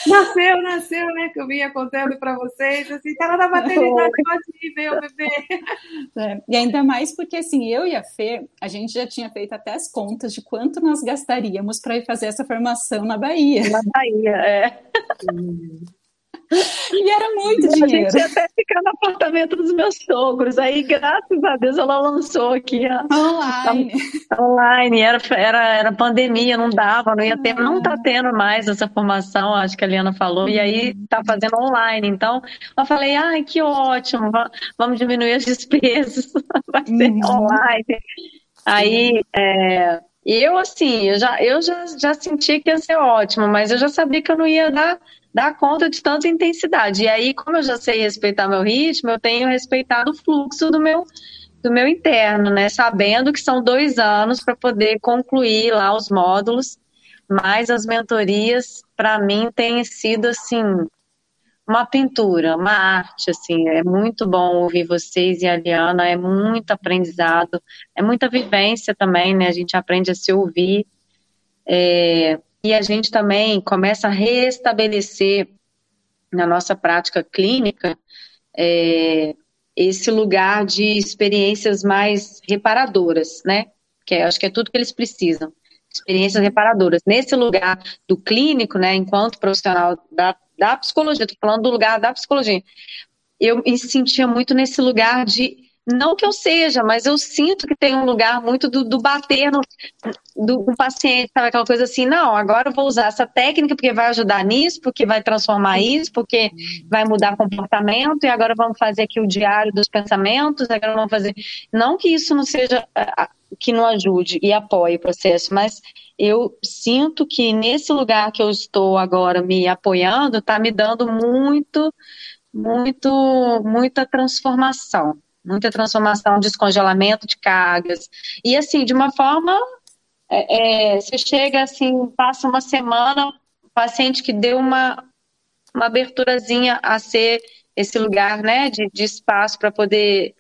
Nasceu, nasceu, né? Que eu vinha contando para vocês, assim, tá lá na maternidade, pode ir ver o bebê. É, e ainda mais porque, assim, eu e a Fê, a gente já tinha feito até as contas de quanto nós gastaríamos para ir fazer essa formação na Bahia. Na Bahia, é. E era muito dinheiro. A gente ia até ficar no apartamento dos meus sogros. Aí, graças a Deus, ela lançou aqui. Online. Online. Era, era, era pandemia, não dava, não ia ter, não está tendo mais essa formação, acho que a Liana falou. E aí está fazendo online. Então, eu falei, ai, que ótimo, vamos diminuir as despesas, vai ser uhum. online. Aí, é, eu, assim, eu, já, eu já, já senti que ia ser ótimo, mas eu já sabia que eu não ia dar dar conta de tanta intensidade. E aí, como eu já sei respeitar meu ritmo, eu tenho respeitado o fluxo do meu do meu interno, né? Sabendo que são dois anos para poder concluir lá os módulos, mas as mentorias, para mim, têm sido assim uma pintura, uma arte, assim, é muito bom ouvir vocês e a Liana, é muito aprendizado, é muita vivência também, né? A gente aprende a se ouvir. É, e a gente também começa a restabelecer na nossa prática clínica é, esse lugar de experiências mais reparadoras, né? Que é, acho que é tudo que eles precisam, experiências reparadoras. Nesse lugar do clínico, né, enquanto profissional da, da psicologia, estou falando do lugar da psicologia, eu me sentia muito nesse lugar de não que eu seja, mas eu sinto que tem um lugar muito do, do bater no do, do, paciente, sabe? Aquela coisa assim, não, agora eu vou usar essa técnica porque vai ajudar nisso, porque vai transformar isso, porque vai mudar comportamento, e agora vamos fazer aqui o diário dos pensamentos, agora vamos fazer. Não que isso não seja que não ajude e apoie o processo, mas eu sinto que nesse lugar que eu estou agora me apoiando, está me dando muito, muito, muita transformação muita transformação, descongelamento de cargas. E assim, de uma forma, é, é, você chega assim, passa uma semana, paciente que deu uma, uma aberturazinha a ser esse lugar né, de, de espaço para poder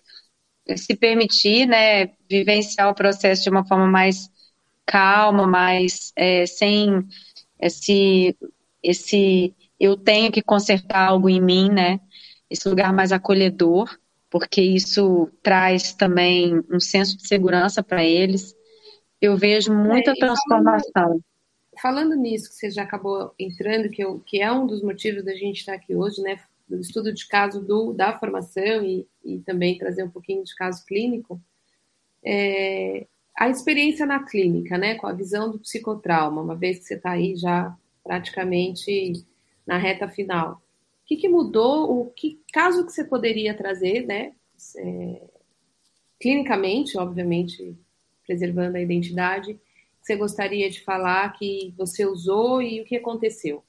se permitir né, vivenciar o processo de uma forma mais calma, mais é, sem esse, esse eu tenho que consertar algo em mim, né? Esse lugar mais acolhedor porque isso traz também um senso de segurança para eles. Eu vejo muita é, transformação. falando nisso, que você já acabou entrando, que, eu, que é um dos motivos da gente estar aqui hoje, né? Do estudo de caso do, da formação e, e também trazer um pouquinho de caso clínico. É, a experiência na clínica, né? Com a visão do psicotrauma, uma vez que você está aí já praticamente na reta final. O que, que, mudou? O que caso que você poderia trazer, né? É, clinicamente, obviamente, preservando a identidade, você gostaria de falar que você usou e o que aconteceu?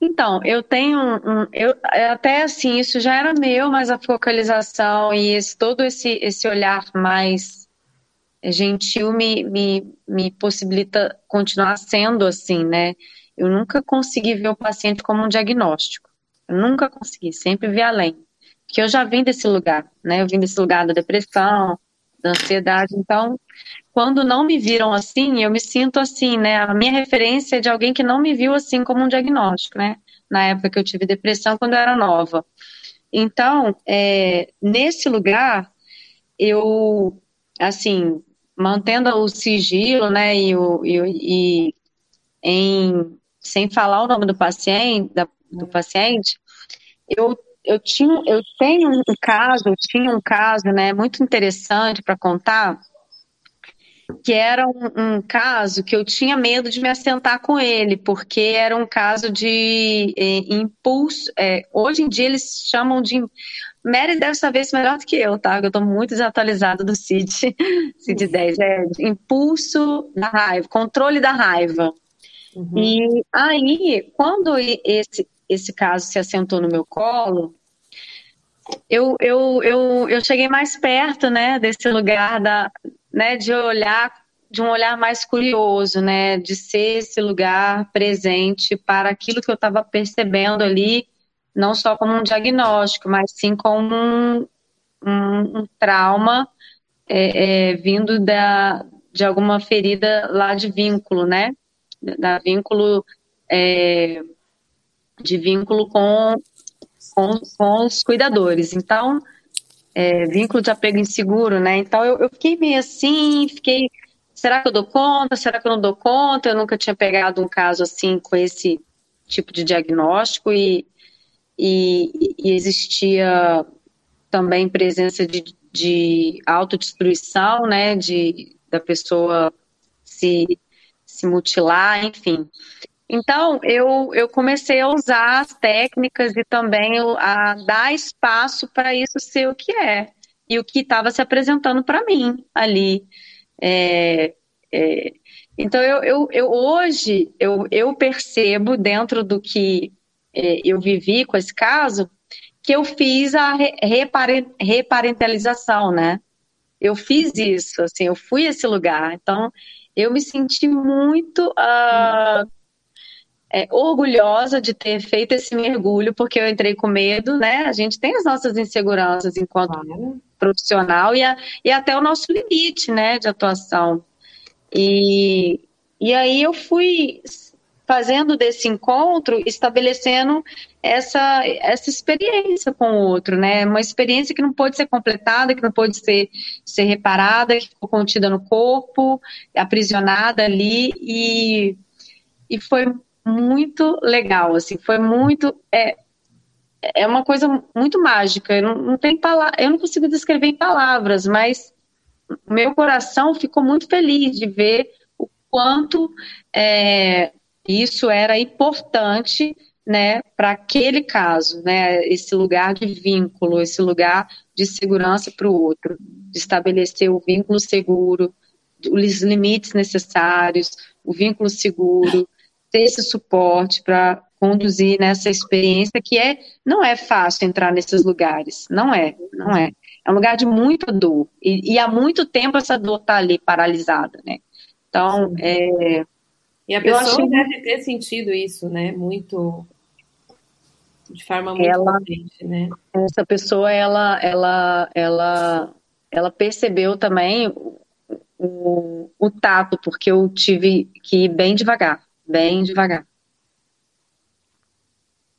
Então, eu tenho um, eu até assim, isso já era meu, mas a focalização e esse, todo esse, esse olhar mais gentil me, me, me possibilita continuar sendo assim, né? Eu nunca consegui ver o paciente como um diagnóstico. Eu nunca consegui, sempre vi além. Porque eu já vim desse lugar, né? Eu vim desse lugar da depressão, da ansiedade. Então, quando não me viram assim, eu me sinto assim, né? A minha referência é de alguém que não me viu assim como um diagnóstico, né? Na época que eu tive depressão, quando eu era nova. Então, é, nesse lugar, eu, assim, mantendo o sigilo, né? E, o, e, e em, sem falar o nome do paciente, da, do paciente, eu eu tinha, eu tenho um caso, eu tinha um caso, né, muito interessante para contar, que era um, um, caso que eu tinha medo de me assentar com ele, porque era um caso de é, impulso. É, hoje em dia eles chamam de. Mary deve saber isso melhor do que eu, tá? Eu estou muito desatualizada do CID, CID 10. É impulso da raiva, controle da raiva. Uhum. E aí, quando esse, esse caso se assentou no meu colo, eu, eu, eu, eu cheguei mais perto, né, desse lugar da, né, de olhar, de um olhar mais curioso, né, de ser esse lugar presente para aquilo que eu estava percebendo ali, não só como um diagnóstico, mas sim como um, um, um trauma é, é, vindo da, de alguma ferida lá de vínculo, né, da vínculo é, de vínculo com, com, com os cuidadores. Então, é, vínculo de apego inseguro, né? Então eu, eu, fiquei meio assim, fiquei, será que eu dou conta? Será que eu não dou conta? Eu nunca tinha pegado um caso assim com esse tipo de diagnóstico e, e, e existia também presença de, de autodestruição, né? De da pessoa se, se mutilar, enfim. Então, eu, eu comecei a usar as técnicas e também a dar espaço para isso ser o que é e o que estava se apresentando para mim ali. É, é, então, eu, eu, eu, hoje eu, eu percebo, dentro do que é, eu vivi com esse caso, que eu fiz a reparentalização, né? Eu fiz isso, assim, eu fui a esse lugar. Então, eu me senti muito uh, é, orgulhosa de ter feito esse mergulho, porque eu entrei com medo, né? A gente tem as nossas inseguranças enquanto claro. profissional e, a, e até o nosso limite, né, de atuação. E, e aí eu fui fazendo desse encontro, estabelecendo essa, essa experiência com o outro, né? Uma experiência que não pode ser completada, que não pode ser, ser reparada, que ficou contida no corpo, aprisionada ali, e, e foi muito legal, assim, foi muito. É, é uma coisa muito mágica. Eu não, não tem palavra, eu não consigo descrever em palavras, mas meu coração ficou muito feliz de ver o quanto é, isso era importante né, para aquele caso, né, esse lugar de vínculo, esse lugar de segurança para o outro, de estabelecer o vínculo seguro, os limites necessários, o vínculo seguro, ter esse suporte para conduzir nessa experiência que é não é fácil entrar nesses lugares, não é, não é. É um lugar de muita dor e, e há muito tempo essa dor está ali paralisada, né? Então, é, e a pessoa achei... deve ter sentido isso, né? Muito de forma muito ela, né? Essa pessoa, ela, ela, ela, ela percebeu também o, o tato, porque eu tive que ir bem devagar bem devagar.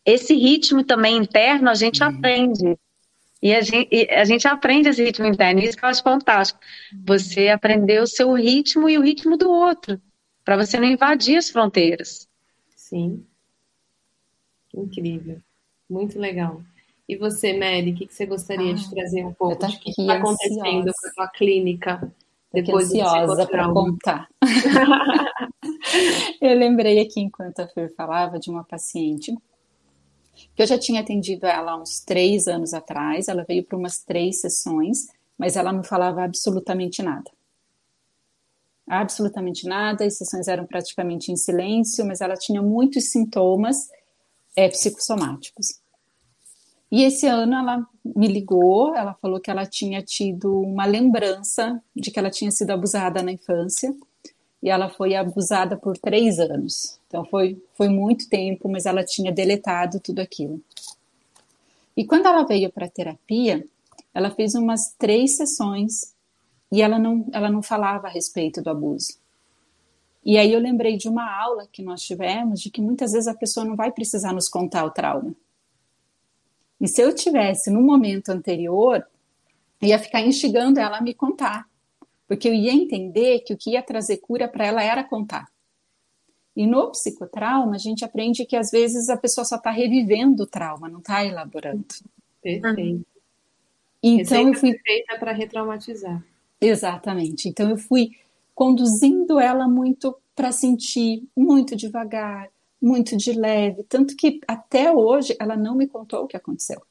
Esse ritmo também interno a gente uhum. aprende. E a, gente, e a gente aprende esse ritmo interno, isso que eu acho fantástico. Você aprender o seu ritmo e o ritmo do outro. para você não invadir as fronteiras. Sim. Incrível. Muito legal. E você, Mary, o que, que você gostaria ah, de trazer um pouco de que está acontecendo com a sua clínica depois ansiosa para contar. eu lembrei aqui, enquanto a Fer falava, de uma paciente que eu já tinha atendido ela uns três anos atrás. Ela veio para umas três sessões, mas ela não falava absolutamente nada. Absolutamente nada, as sessões eram praticamente em silêncio, mas ela tinha muitos sintomas é, psicossomáticos. E esse ano ela me ligou, ela falou que ela tinha tido uma lembrança de que ela tinha sido abusada na infância e ela foi abusada por três anos. Então foi, foi muito tempo, mas ela tinha deletado tudo aquilo. E quando ela veio para terapia, ela fez umas três sessões e ela não, ela não falava a respeito do abuso. E aí eu lembrei de uma aula que nós tivemos de que muitas vezes a pessoa não vai precisar nos contar o trauma e se eu tivesse no momento anterior, ia ficar instigando ela a me contar, porque eu ia entender que o que ia trazer cura para ela era contar. E no psicotrauma, a gente aprende que às vezes a pessoa só está revivendo o trauma, não está elaborando. Perfeito. Então Receita eu fui feita para retraumatizar. Exatamente. Então eu fui conduzindo ela muito para sentir muito devagar, muito de leve, tanto que até hoje ela não me contou o que aconteceu.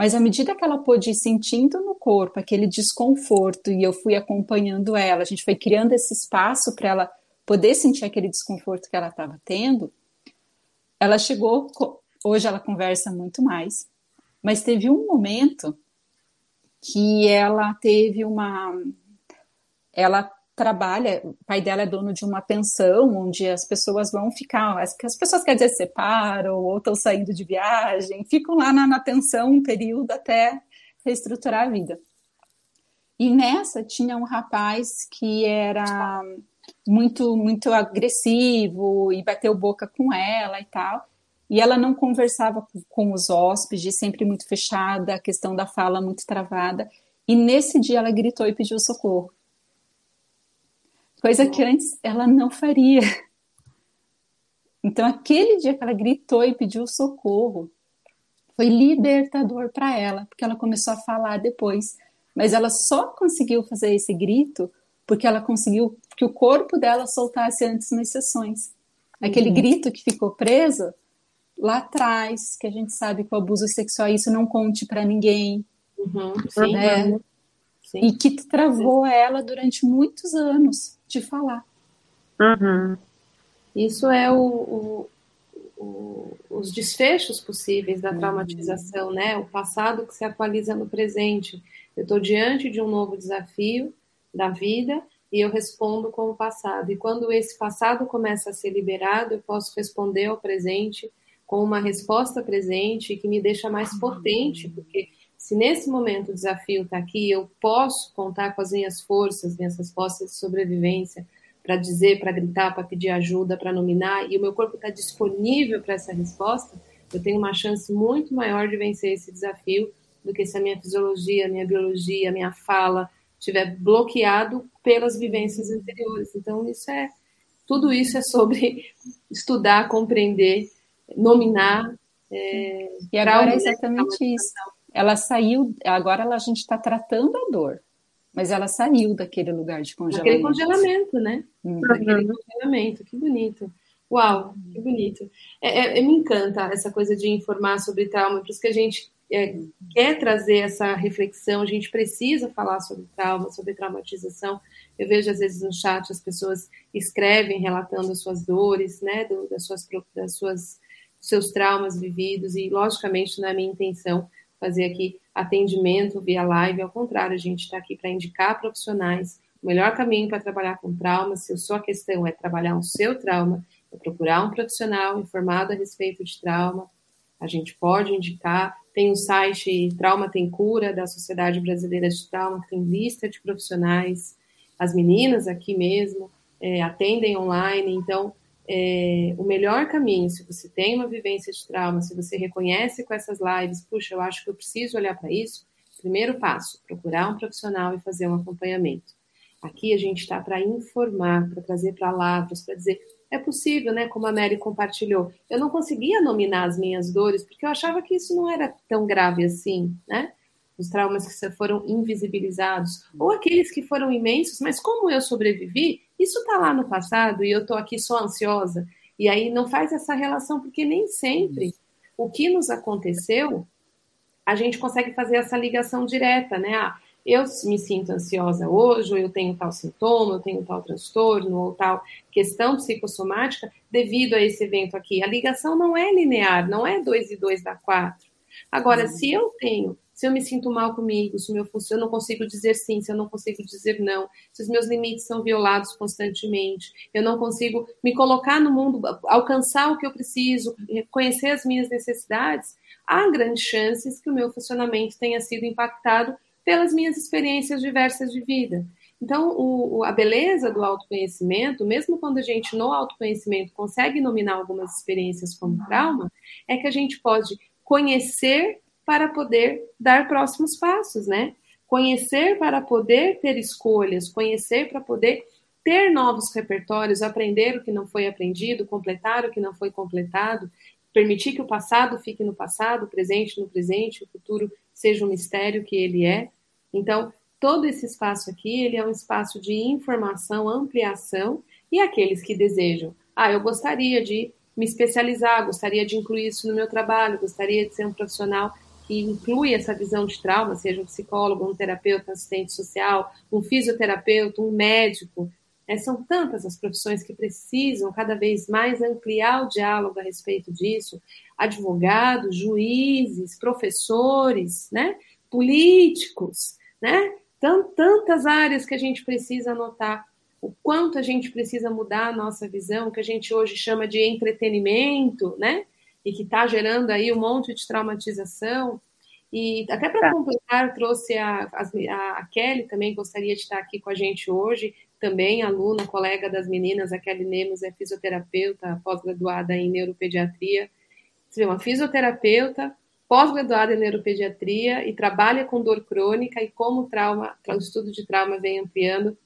Mas à medida que ela pôde ir sentindo no corpo aquele desconforto e eu fui acompanhando ela, a gente foi criando esse espaço para ela poder sentir aquele desconforto que ela estava tendo, ela chegou, hoje ela conversa muito mais, mas teve um momento que ela teve uma ela trabalha, o pai dela é dono de uma pensão onde as pessoas vão ficar, as, as pessoas quer dizer separam ou estão saindo de viagem, ficam lá na, na pensão um período até reestruturar a vida. E nessa tinha um rapaz que era muito muito agressivo e bateu boca com ela e tal. E ela não conversava com os hóspedes, sempre muito fechada, a questão da fala muito travada. E nesse dia ela gritou e pediu socorro coisa que antes ela não faria. Então, aquele dia que ela gritou e pediu socorro, foi libertador para ela, porque ela começou a falar depois. Mas ela só conseguiu fazer esse grito porque ela conseguiu que o corpo dela soltasse antes nas sessões. Aquele uhum. grito que ficou preso lá atrás, que a gente sabe que o abuso sexual isso não conte para ninguém. Uhum, né? Sim. E que travou ela durante muitos anos de falar. Uhum. Isso é o, o, o, os desfechos possíveis da traumatização, uhum. né? O passado que se atualiza no presente. Eu estou diante de um novo desafio da vida e eu respondo com o passado. E quando esse passado começa a ser liberado, eu posso responder ao presente com uma resposta presente que me deixa mais potente, uhum. porque se nesse momento o desafio está aqui, eu posso contar com as minhas forças, minhas respostas de sobrevivência, para dizer, para gritar, para pedir ajuda, para nominar, e o meu corpo está disponível para essa resposta, eu tenho uma chance muito maior de vencer esse desafio do que se a minha fisiologia, a minha biologia, a minha fala estiver bloqueado pelas vivências anteriores. Então, isso é tudo isso é sobre estudar, compreender, nominar. É, e agora é exatamente isso ela saiu, agora ela, a gente está tratando a dor, mas ela saiu daquele lugar de congelamento. Aquele congelamento, né? Uhum. Aquele congelamento, que bonito. Uau, que bonito. É, é, me encanta essa coisa de informar sobre trauma, por isso que a gente é, quer trazer essa reflexão, a gente precisa falar sobre trauma, sobre traumatização. Eu vejo às vezes no chat as pessoas escrevem relatando as suas dores, né, do, das suas, das suas seus traumas vividos e logicamente não é a minha intenção fazer aqui atendimento via live, ao contrário, a gente está aqui para indicar profissionais o melhor caminho para trabalhar com trauma. Se a sua questão é trabalhar o seu trauma, é procurar um profissional informado a respeito de trauma. A gente pode indicar. Tem o site Trauma Tem Cura, da Sociedade Brasileira de Trauma, que tem lista de profissionais. As meninas aqui mesmo é, atendem online. Então, é, o melhor caminho, se você tem uma vivência de trauma, se você reconhece com essas lives, puxa, eu acho que eu preciso olhar para isso, primeiro passo, procurar um profissional e fazer um acompanhamento. Aqui a gente está para informar, para trazer palavras, para dizer é possível, né? Como a Mary compartilhou. Eu não conseguia nominar as minhas dores porque eu achava que isso não era tão grave assim, né? Os traumas que foram invisibilizados, ou aqueles que foram imensos, mas como eu sobrevivi, isso está lá no passado e eu estou aqui só ansiosa. E aí não faz essa relação, porque nem sempre o que nos aconteceu, a gente consegue fazer essa ligação direta, né? Ah, eu me sinto ansiosa hoje, ou eu tenho tal sintoma, eu tenho tal transtorno, ou tal questão psicossomática devido a esse evento aqui. A ligação não é linear, não é 2 e 2 dá 4. Agora, uhum. se eu tenho, se eu me sinto mal comigo, se meu, eu não consigo dizer sim, se eu não consigo dizer não, se os meus limites são violados constantemente, eu não consigo me colocar no mundo, alcançar o que eu preciso, conhecer as minhas necessidades, há grandes chances que o meu funcionamento tenha sido impactado pelas minhas experiências diversas de vida. Então, o, a beleza do autoconhecimento, mesmo quando a gente no autoconhecimento consegue nominar algumas experiências como trauma, é que a gente pode conhecer para poder dar próximos passos, né? Conhecer para poder ter escolhas, conhecer para poder ter novos repertórios, aprender o que não foi aprendido, completar o que não foi completado, permitir que o passado fique no passado, o presente no presente, o futuro seja um mistério que ele é. Então, todo esse espaço aqui, ele é um espaço de informação, ampliação, e aqueles que desejam, ah, eu gostaria de me especializar, gostaria de incluir isso no meu trabalho, gostaria de ser um profissional que inclui essa visão de trauma, seja um psicólogo, um terapeuta, assistente social, um fisioterapeuta, um médico. É, são tantas as profissões que precisam cada vez mais ampliar o diálogo a respeito disso, advogados, juízes, professores, né? políticos, né? Tantas áreas que a gente precisa anotar, o quanto a gente precisa mudar a nossa visão, que a gente hoje chama de entretenimento, né? E que está gerando aí um monte de traumatização. E até para tá. completar, trouxe a, a, a, Kelly também, gostaria de estar aqui com a gente hoje, também aluna, colega das meninas, a Kelly Nemos é fisioterapeuta, pós-graduada em neuropediatria, você vê, uma fisioterapeuta, pós-graduada em neuropediatria e trabalha com dor crônica e como o trauma, o estudo de trauma vem ampliando.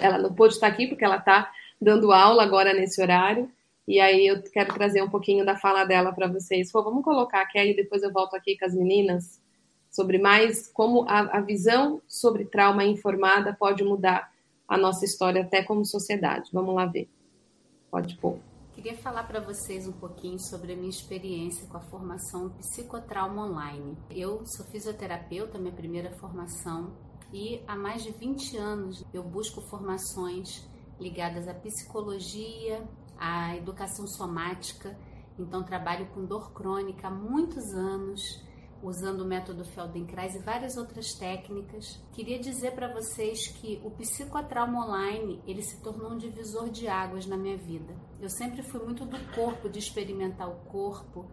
Ela não pôde estar aqui porque ela está dando aula agora nesse horário. E aí eu quero trazer um pouquinho da fala dela para vocês. Pô, vamos colocar Kelly, depois eu volto aqui com as meninas, sobre mais como a, a visão sobre trauma informada pode mudar a nossa história até como sociedade. Vamos lá ver. Pode pôr. Queria falar para vocês um pouquinho sobre a minha experiência com a formação Psicotrauma Online. Eu sou fisioterapeuta, minha primeira formação, e há mais de 20 anos eu busco formações ligadas à psicologia, à educação somática. Então trabalho com dor crônica há muitos anos usando o método Feldenkrais e várias outras técnicas. Queria dizer para vocês que o psicotrauma online, ele se tornou um divisor de águas na minha vida. Eu sempre fui muito do corpo, de experimentar o corpo,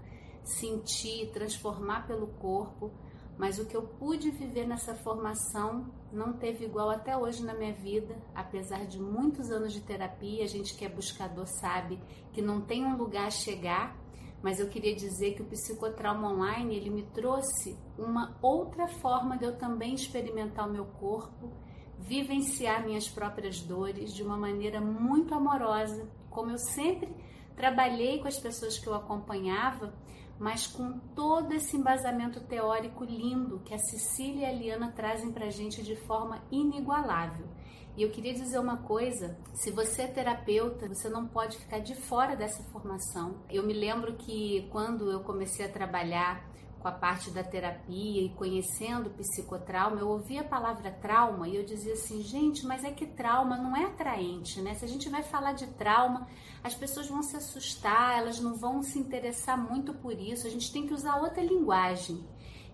sentir, transformar pelo corpo, mas o que eu pude viver nessa formação não teve igual até hoje na minha vida, apesar de muitos anos de terapia, a gente que é buscador sabe que não tem um lugar a chegar. Mas eu queria dizer que o psicotrauma online ele me trouxe uma outra forma de eu também experimentar o meu corpo, vivenciar minhas próprias dores de uma maneira muito amorosa, como eu sempre trabalhei com as pessoas que eu acompanhava, mas com todo esse embasamento teórico lindo que a Cecília e a Liana trazem para a gente de forma inigualável. E eu queria dizer uma coisa: se você é terapeuta, você não pode ficar de fora dessa formação. Eu me lembro que quando eu comecei a trabalhar com a parte da terapia e conhecendo psicotrauma, eu ouvia a palavra trauma e eu dizia assim, gente, mas é que trauma não é atraente, né? Se a gente vai falar de trauma, as pessoas vão se assustar, elas não vão se interessar muito por isso, a gente tem que usar outra linguagem.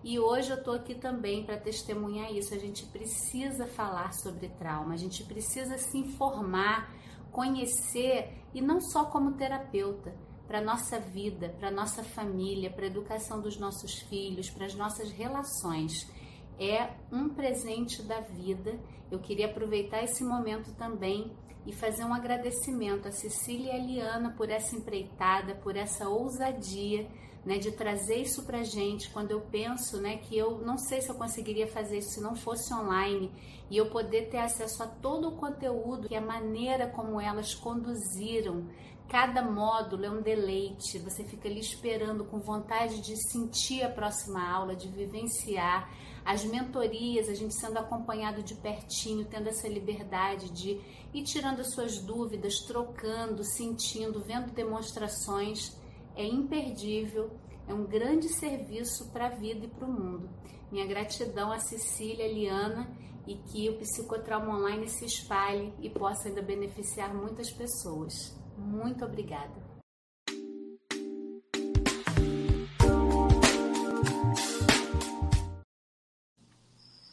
E hoje eu estou aqui também para testemunhar isso. A gente precisa falar sobre trauma, a gente precisa se informar, conhecer e não só como terapeuta, para nossa vida, para nossa família, para a educação dos nossos filhos, para as nossas relações. É um presente da vida. Eu queria aproveitar esse momento também e fazer um agradecimento a Cecília e a Liana por essa empreitada, por essa ousadia né, de trazer isso para gente. Quando eu penso, né, que eu não sei se eu conseguiria fazer isso se não fosse online e eu poder ter acesso a todo o conteúdo e a maneira como elas conduziram. Cada módulo é um deleite. Você fica ali esperando com vontade de sentir a próxima aula, de vivenciar as mentorias, a gente sendo acompanhado de pertinho, tendo essa liberdade de ir tirando as suas dúvidas, trocando, sentindo, vendo demonstrações é imperdível, é um grande serviço para a vida e para o mundo. Minha gratidão a Cecília, a Liana e que o psicotrauma online se espalhe e possa ainda beneficiar muitas pessoas. Muito obrigada.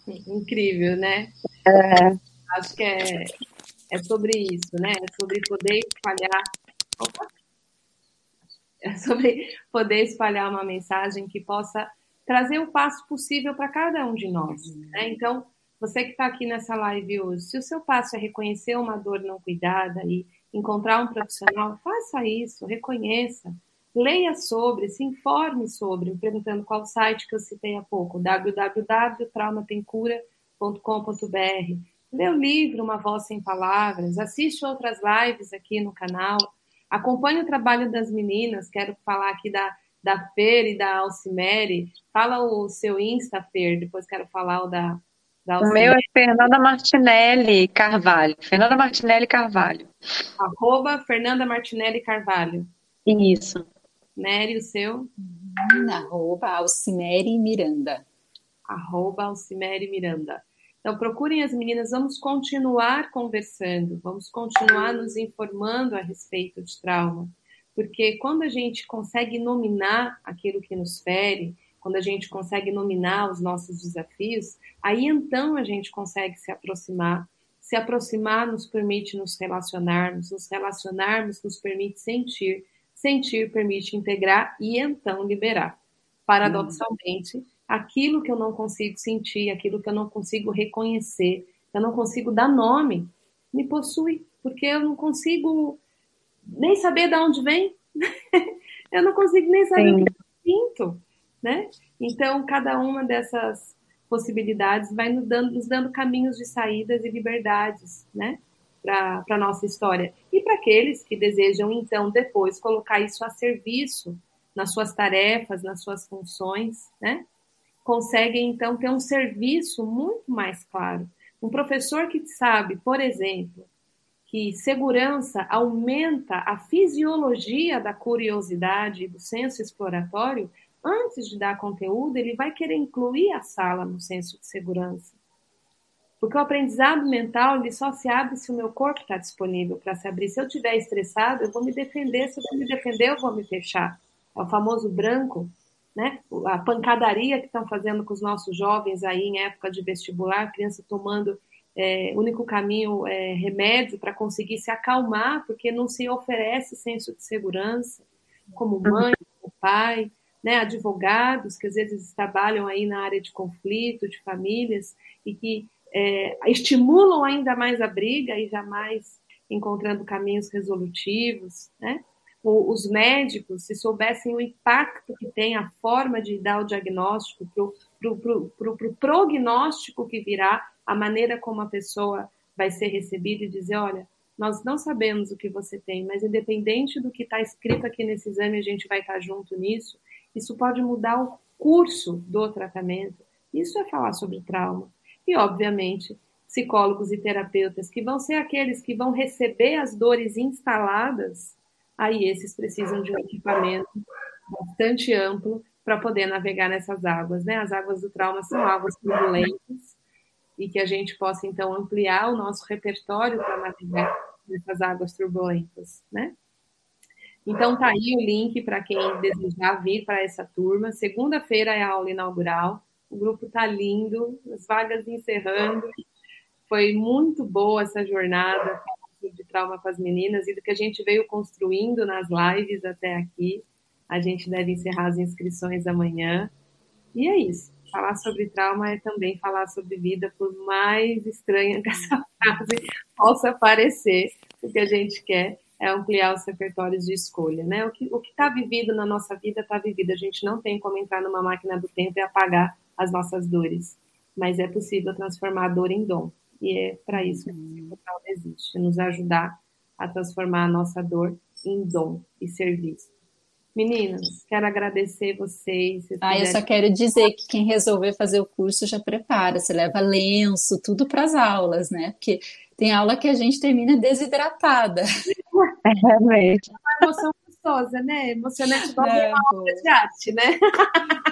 Incrível, né? É. Acho que é, é sobre isso, né? É sobre poder espalhar. Opa! Sobre poder espalhar uma mensagem que possa trazer o passo possível para cada um de nós. Né? Então, você que está aqui nessa live hoje, se o seu passo é reconhecer uma dor não cuidada e encontrar um profissional, faça isso, reconheça, leia sobre, se informe sobre, perguntando qual site que eu citei há pouco, www.traumatemcura.com.br. Lê o livro Uma Voz Sem Palavras, assiste outras lives aqui no canal, Acompanhe o trabalho das meninas, quero falar aqui da, da Fer e da Alcimere. Fala o seu Insta, Fer, depois quero falar o da, da O meu é Fernanda Martinelli Carvalho. Fernanda Martinelli Carvalho. Arroba Fernanda Martinelli Carvalho. Isso. Nery, o seu? Arroba Alcimere Miranda. Arroba Alcimere Miranda. Então, procurem as meninas, vamos continuar conversando, vamos continuar nos informando a respeito de trauma, porque quando a gente consegue nominar aquilo que nos fere, quando a gente consegue nominar os nossos desafios, aí então a gente consegue se aproximar. Se aproximar nos permite nos relacionarmos, nos relacionarmos nos permite sentir, sentir permite integrar e então liberar. Paradoxalmente, aquilo que eu não consigo sentir, aquilo que eu não consigo reconhecer, eu não consigo dar nome, me possui, porque eu não consigo nem saber de onde vem, eu não consigo nem saber Sim. o que eu sinto, né? Então, cada uma dessas possibilidades vai nos dando, nos dando caminhos de saídas e liberdades, né? Para a nossa história. E para aqueles que desejam, então, depois colocar isso a serviço nas suas tarefas, nas suas funções, né? Conseguem então ter um serviço muito mais claro. Um professor que sabe, por exemplo, que segurança aumenta a fisiologia da curiosidade e do senso exploratório, antes de dar conteúdo, ele vai querer incluir a sala no senso de segurança. Porque o aprendizado mental ele só se abre se o meu corpo está disponível para se abrir. Se eu estiver estressado, eu vou me defender. Se eu vou me defender, eu vou me fechar. É o famoso branco né? A pancadaria que estão fazendo com os nossos jovens aí em época de vestibular, criança tomando é, único caminho é remédio para conseguir se acalmar, porque não se oferece senso de segurança, como mãe, como pai, né? Advogados que às vezes trabalham aí na área de conflito, de famílias e que é, estimulam ainda mais a briga e jamais encontrando caminhos resolutivos, né? Os médicos, se soubessem o impacto que tem a forma de dar o diagnóstico, para o pro, pro, pro prognóstico que virá, a maneira como a pessoa vai ser recebida e dizer, olha, nós não sabemos o que você tem, mas independente do que está escrito aqui nesse exame, a gente vai estar tá junto nisso. Isso pode mudar o curso do tratamento. Isso é falar sobre trauma. E, obviamente, psicólogos e terapeutas que vão ser aqueles que vão receber as dores instaladas aí esses precisam de um equipamento bastante amplo para poder navegar nessas águas, né? As águas do trauma são águas turbulentas e que a gente possa então ampliar o nosso repertório para navegar nessas águas turbulentas, né? Então tá aí o link para quem desejar vir para essa turma. Segunda-feira é a aula inaugural. O grupo tá lindo, as vagas encerrando. Foi muito boa essa jornada de trauma com as meninas e do que a gente veio construindo nas lives até aqui. A gente deve encerrar as inscrições amanhã. E é isso. Falar sobre trauma é também falar sobre vida, por mais estranha que essa frase possa parecer. O que a gente quer é ampliar os repertórios de escolha, né? O que o está vivido na nossa vida está vivido. A gente não tem como entrar numa máquina do tempo e apagar as nossas dores, mas é possível transformar a dor em dom. E é para isso que o psicotal existe, nos ajudar a transformar a nossa dor em dom e serviço. Meninas, quero agradecer vocês. ah, eu só quero dizer que quem resolver fazer o curso já prepara, você leva lenço, tudo para as aulas, né? Porque tem aula que a gente termina desidratada. É realmente. É uma emoção gostosa, né? Emocionante igual é, uma aula de arte, né?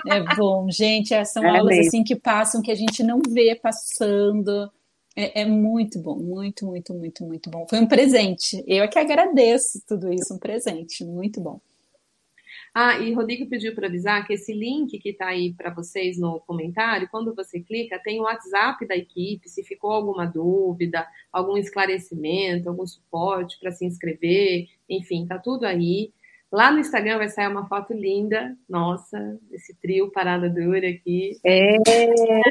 É bom, gente. É, são é aulas mesmo. assim que passam, que a gente não vê passando. É, é, muito bom, muito, muito, muito, muito bom. Foi um presente. Eu é que agradeço tudo isso, um presente, muito bom. Ah, e Rodrigo pediu para avisar que esse link que está aí para vocês no comentário, quando você clica, tem o WhatsApp da equipe, se ficou alguma dúvida, algum esclarecimento, algum suporte para se inscrever, enfim, tá tudo aí. Lá no Instagram vai sair uma foto linda, nossa, esse trio parada dura aqui. É. é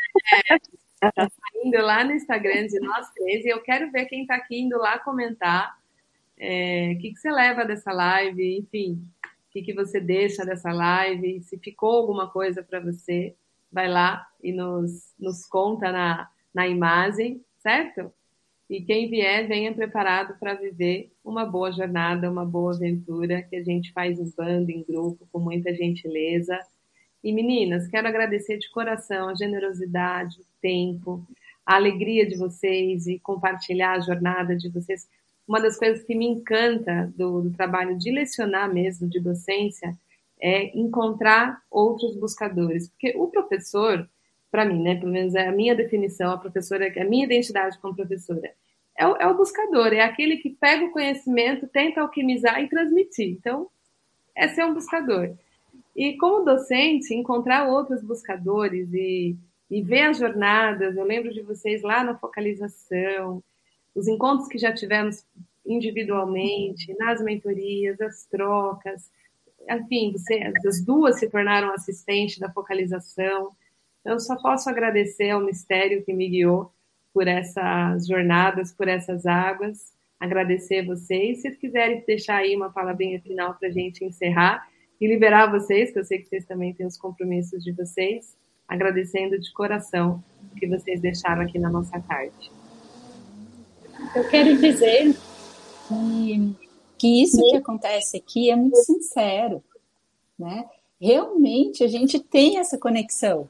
tá saindo lá no Instagram de nós três e eu quero ver quem está aqui indo lá comentar é, o que, que você leva dessa live, enfim, o que, que você deixa dessa live, se ficou alguma coisa para você, vai lá e nos, nos conta na, na imagem, certo? E quem vier, venha preparado para viver uma boa jornada, uma boa aventura que a gente faz em bando, em grupo, com muita gentileza. E meninas, quero agradecer de coração a generosidade, o tempo, a alegria de vocês e compartilhar a jornada de vocês uma das coisas que me encanta do, do trabalho de lecionar mesmo, de docência, é encontrar outros buscadores. Porque o professor, para mim, né, pelo menos é a minha definição, a professora, a minha identidade como professora, é o, é o, buscador, é aquele que pega o conhecimento, tenta alquimizar e transmitir. Então, é um buscador. E como docente, encontrar outros buscadores e, e ver as jornadas, eu lembro de vocês lá na focalização, os encontros que já tivemos individualmente, nas mentorias, as trocas, enfim, você, as duas se tornaram assistentes da focalização. Eu só posso agradecer ao mistério que me guiou por essas jornadas, por essas águas. Agradecer vocês. Se quiserem deixar aí uma palavrinha final para a gente encerrar e liberar vocês, que eu sei que vocês também têm os compromissos de vocês, agradecendo de coração o que vocês deixaram aqui na nossa tarde. Eu quero dizer que, que isso que acontece aqui é muito sincero, né? Realmente a gente tem essa conexão.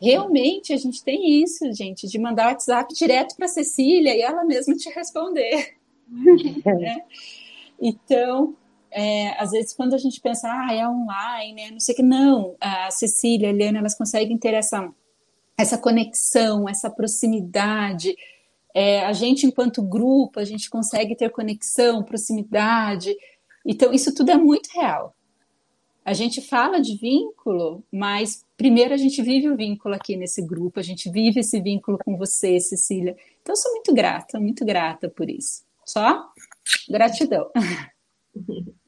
Realmente a gente tem isso, gente, de mandar WhatsApp direto para Cecília e ela mesma te responder. né? Então, é, às vezes quando a gente pensa, ah, é online, né? não sei o que, não, a Cecília, a Eliana, elas conseguem ter essa, essa conexão, essa proximidade, é, a gente, enquanto grupo, a gente consegue ter conexão, proximidade. Então, isso tudo é muito real. A gente fala de vínculo, mas primeiro a gente vive o vínculo aqui nesse grupo, a gente vive esse vínculo com você, Cecília. Então, sou muito grata, muito grata por isso. Só gratidão.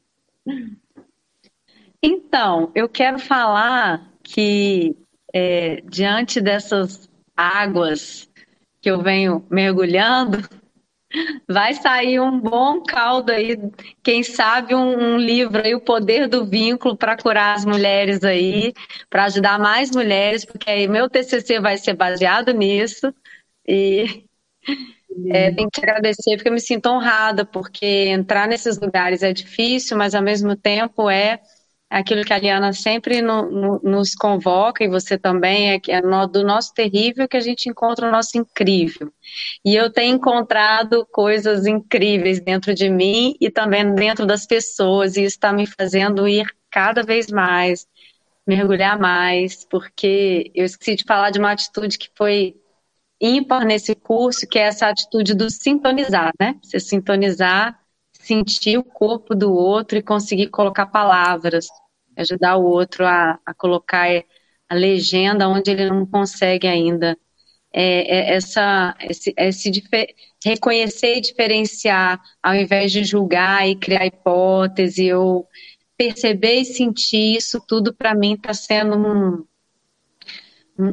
Então, eu quero falar que, é, diante dessas águas que eu venho mergulhando, vai sair um bom caldo aí, quem sabe um, um livro aí, O Poder do Vínculo, para curar as mulheres aí, para ajudar mais mulheres, porque aí meu TCC vai ser baseado nisso. E é, tenho que agradecer porque eu me sinto honrada, porque entrar nesses lugares é difícil, mas ao mesmo tempo é aquilo que a Liana sempre no, no, nos convoca, e você também, é que é no, do nosso terrível que a gente encontra o nosso incrível. E eu tenho encontrado coisas incríveis dentro de mim e também dentro das pessoas, e isso está me fazendo ir cada vez mais, mergulhar mais, porque eu esqueci de falar de uma atitude que foi ímpar nesse curso, que é essa atitude do sintonizar, né? Você sintonizar sentir o corpo do outro e conseguir colocar palavras ajudar o outro a, a colocar a legenda onde ele não consegue ainda. É, é essa, esse, esse reconhecer e diferenciar, ao invés de julgar e criar hipótese, ou perceber e sentir isso tudo para mim está sendo um,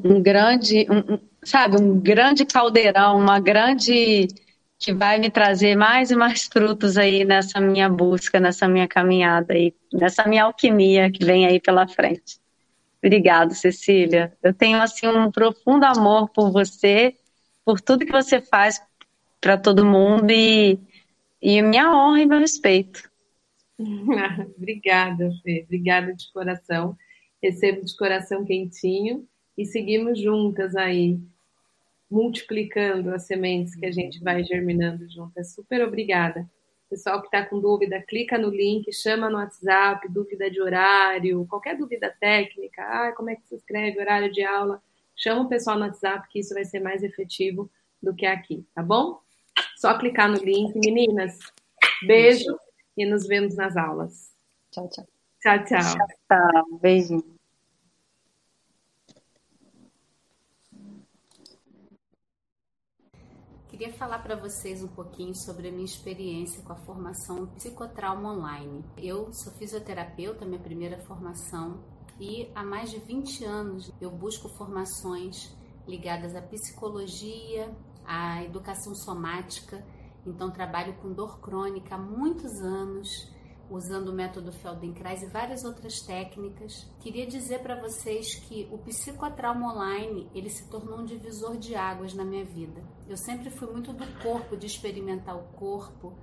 um, grande, um, sabe, um grande caldeirão, uma grande que vai me trazer mais e mais frutos aí nessa minha busca, nessa minha caminhada aí, nessa minha alquimia que vem aí pela frente. Obrigada, Cecília. Eu tenho assim um profundo amor por você, por tudo que você faz para todo mundo e, e minha honra e meu respeito. Obrigada, Fê. Obrigada de coração. Recebo de coração quentinho e seguimos juntas aí multiplicando as sementes que a gente vai germinando juntas. Super obrigada. Pessoal que está com dúvida, clica no link, chama no WhatsApp, dúvida de horário, qualquer dúvida técnica, ah, como é que se escreve, horário de aula, chama o pessoal no WhatsApp que isso vai ser mais efetivo do que aqui, tá bom? Só clicar no link. Meninas, beijo e nos vemos nas aulas. Tchau, tchau. Tchau, tchau. Tchau, tchau. Beijinho. Queria falar para vocês um pouquinho sobre a minha experiência com a formação psicotrauma online. Eu sou fisioterapeuta, minha primeira formação, e há mais de 20 anos eu busco formações ligadas à psicologia, à educação somática. Então trabalho com dor crônica há muitos anos usando o método Feldenkrais e várias outras técnicas. Queria dizer para vocês que o psicotrauma online, ele se tornou um divisor de águas na minha vida. Eu sempre fui muito do corpo, de experimentar o corpo,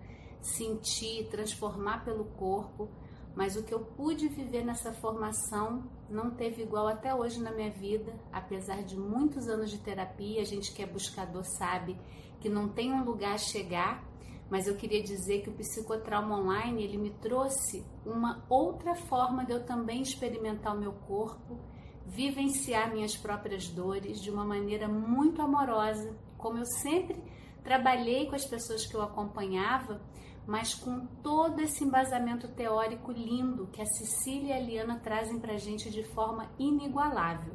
sentir, transformar pelo corpo, mas o que eu pude viver nessa formação não teve igual até hoje na minha vida, apesar de muitos anos de terapia, a gente que é buscador sabe que não tem um lugar a chegar mas eu queria dizer que o psicotrauma online ele me trouxe uma outra forma de eu também experimentar o meu corpo, vivenciar minhas próprias dores de uma maneira muito amorosa, como eu sempre trabalhei com as pessoas que eu acompanhava, mas com todo esse embasamento teórico lindo que a Cecília e a Liana trazem para a gente de forma inigualável.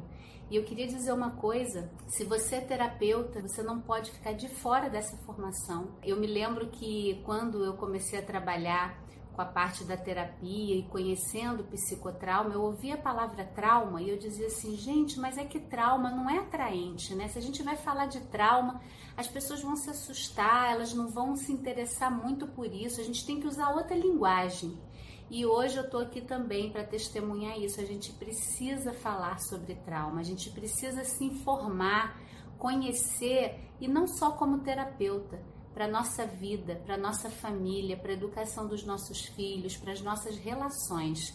E eu queria dizer uma coisa: se você é terapeuta, você não pode ficar de fora dessa formação. Eu me lembro que quando eu comecei a trabalhar com a parte da terapia e conhecendo o psicotrauma, eu ouvia a palavra trauma e eu dizia assim, gente, mas é que trauma não é atraente, né? Se a gente vai falar de trauma, as pessoas vão se assustar, elas não vão se interessar muito por isso, a gente tem que usar outra linguagem. E hoje eu estou aqui também para testemunhar isso. A gente precisa falar sobre trauma, a gente precisa se informar, conhecer e não só como terapeuta, para nossa vida, para nossa família, para a educação dos nossos filhos, para as nossas relações.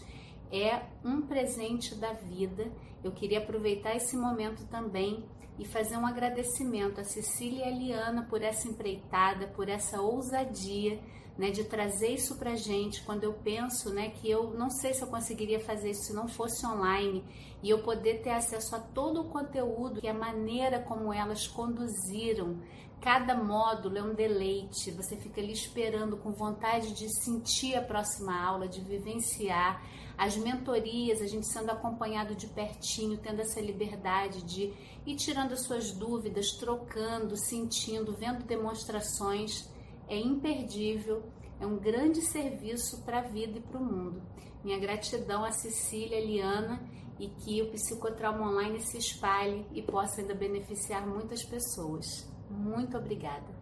É um presente da vida. Eu queria aproveitar esse momento também e fazer um agradecimento a Cecília e a Liana por essa empreitada, por essa ousadia né, de trazer isso para gente. Quando eu penso, né, que eu não sei se eu conseguiria fazer isso se não fosse online e eu poder ter acesso a todo o conteúdo e a maneira como elas conduziram. Cada módulo é um deleite. Você fica ali esperando com vontade de sentir a próxima aula, de vivenciar as mentorias, a gente sendo acompanhado de pertinho, tendo essa liberdade de ir tirando as suas dúvidas, trocando, sentindo, vendo demonstrações é imperdível, é um grande serviço para a vida e para o mundo. Minha gratidão a Cecília, Liana e que o psicotrauma online se espalhe e possa ainda beneficiar muitas pessoas. Muito obrigada.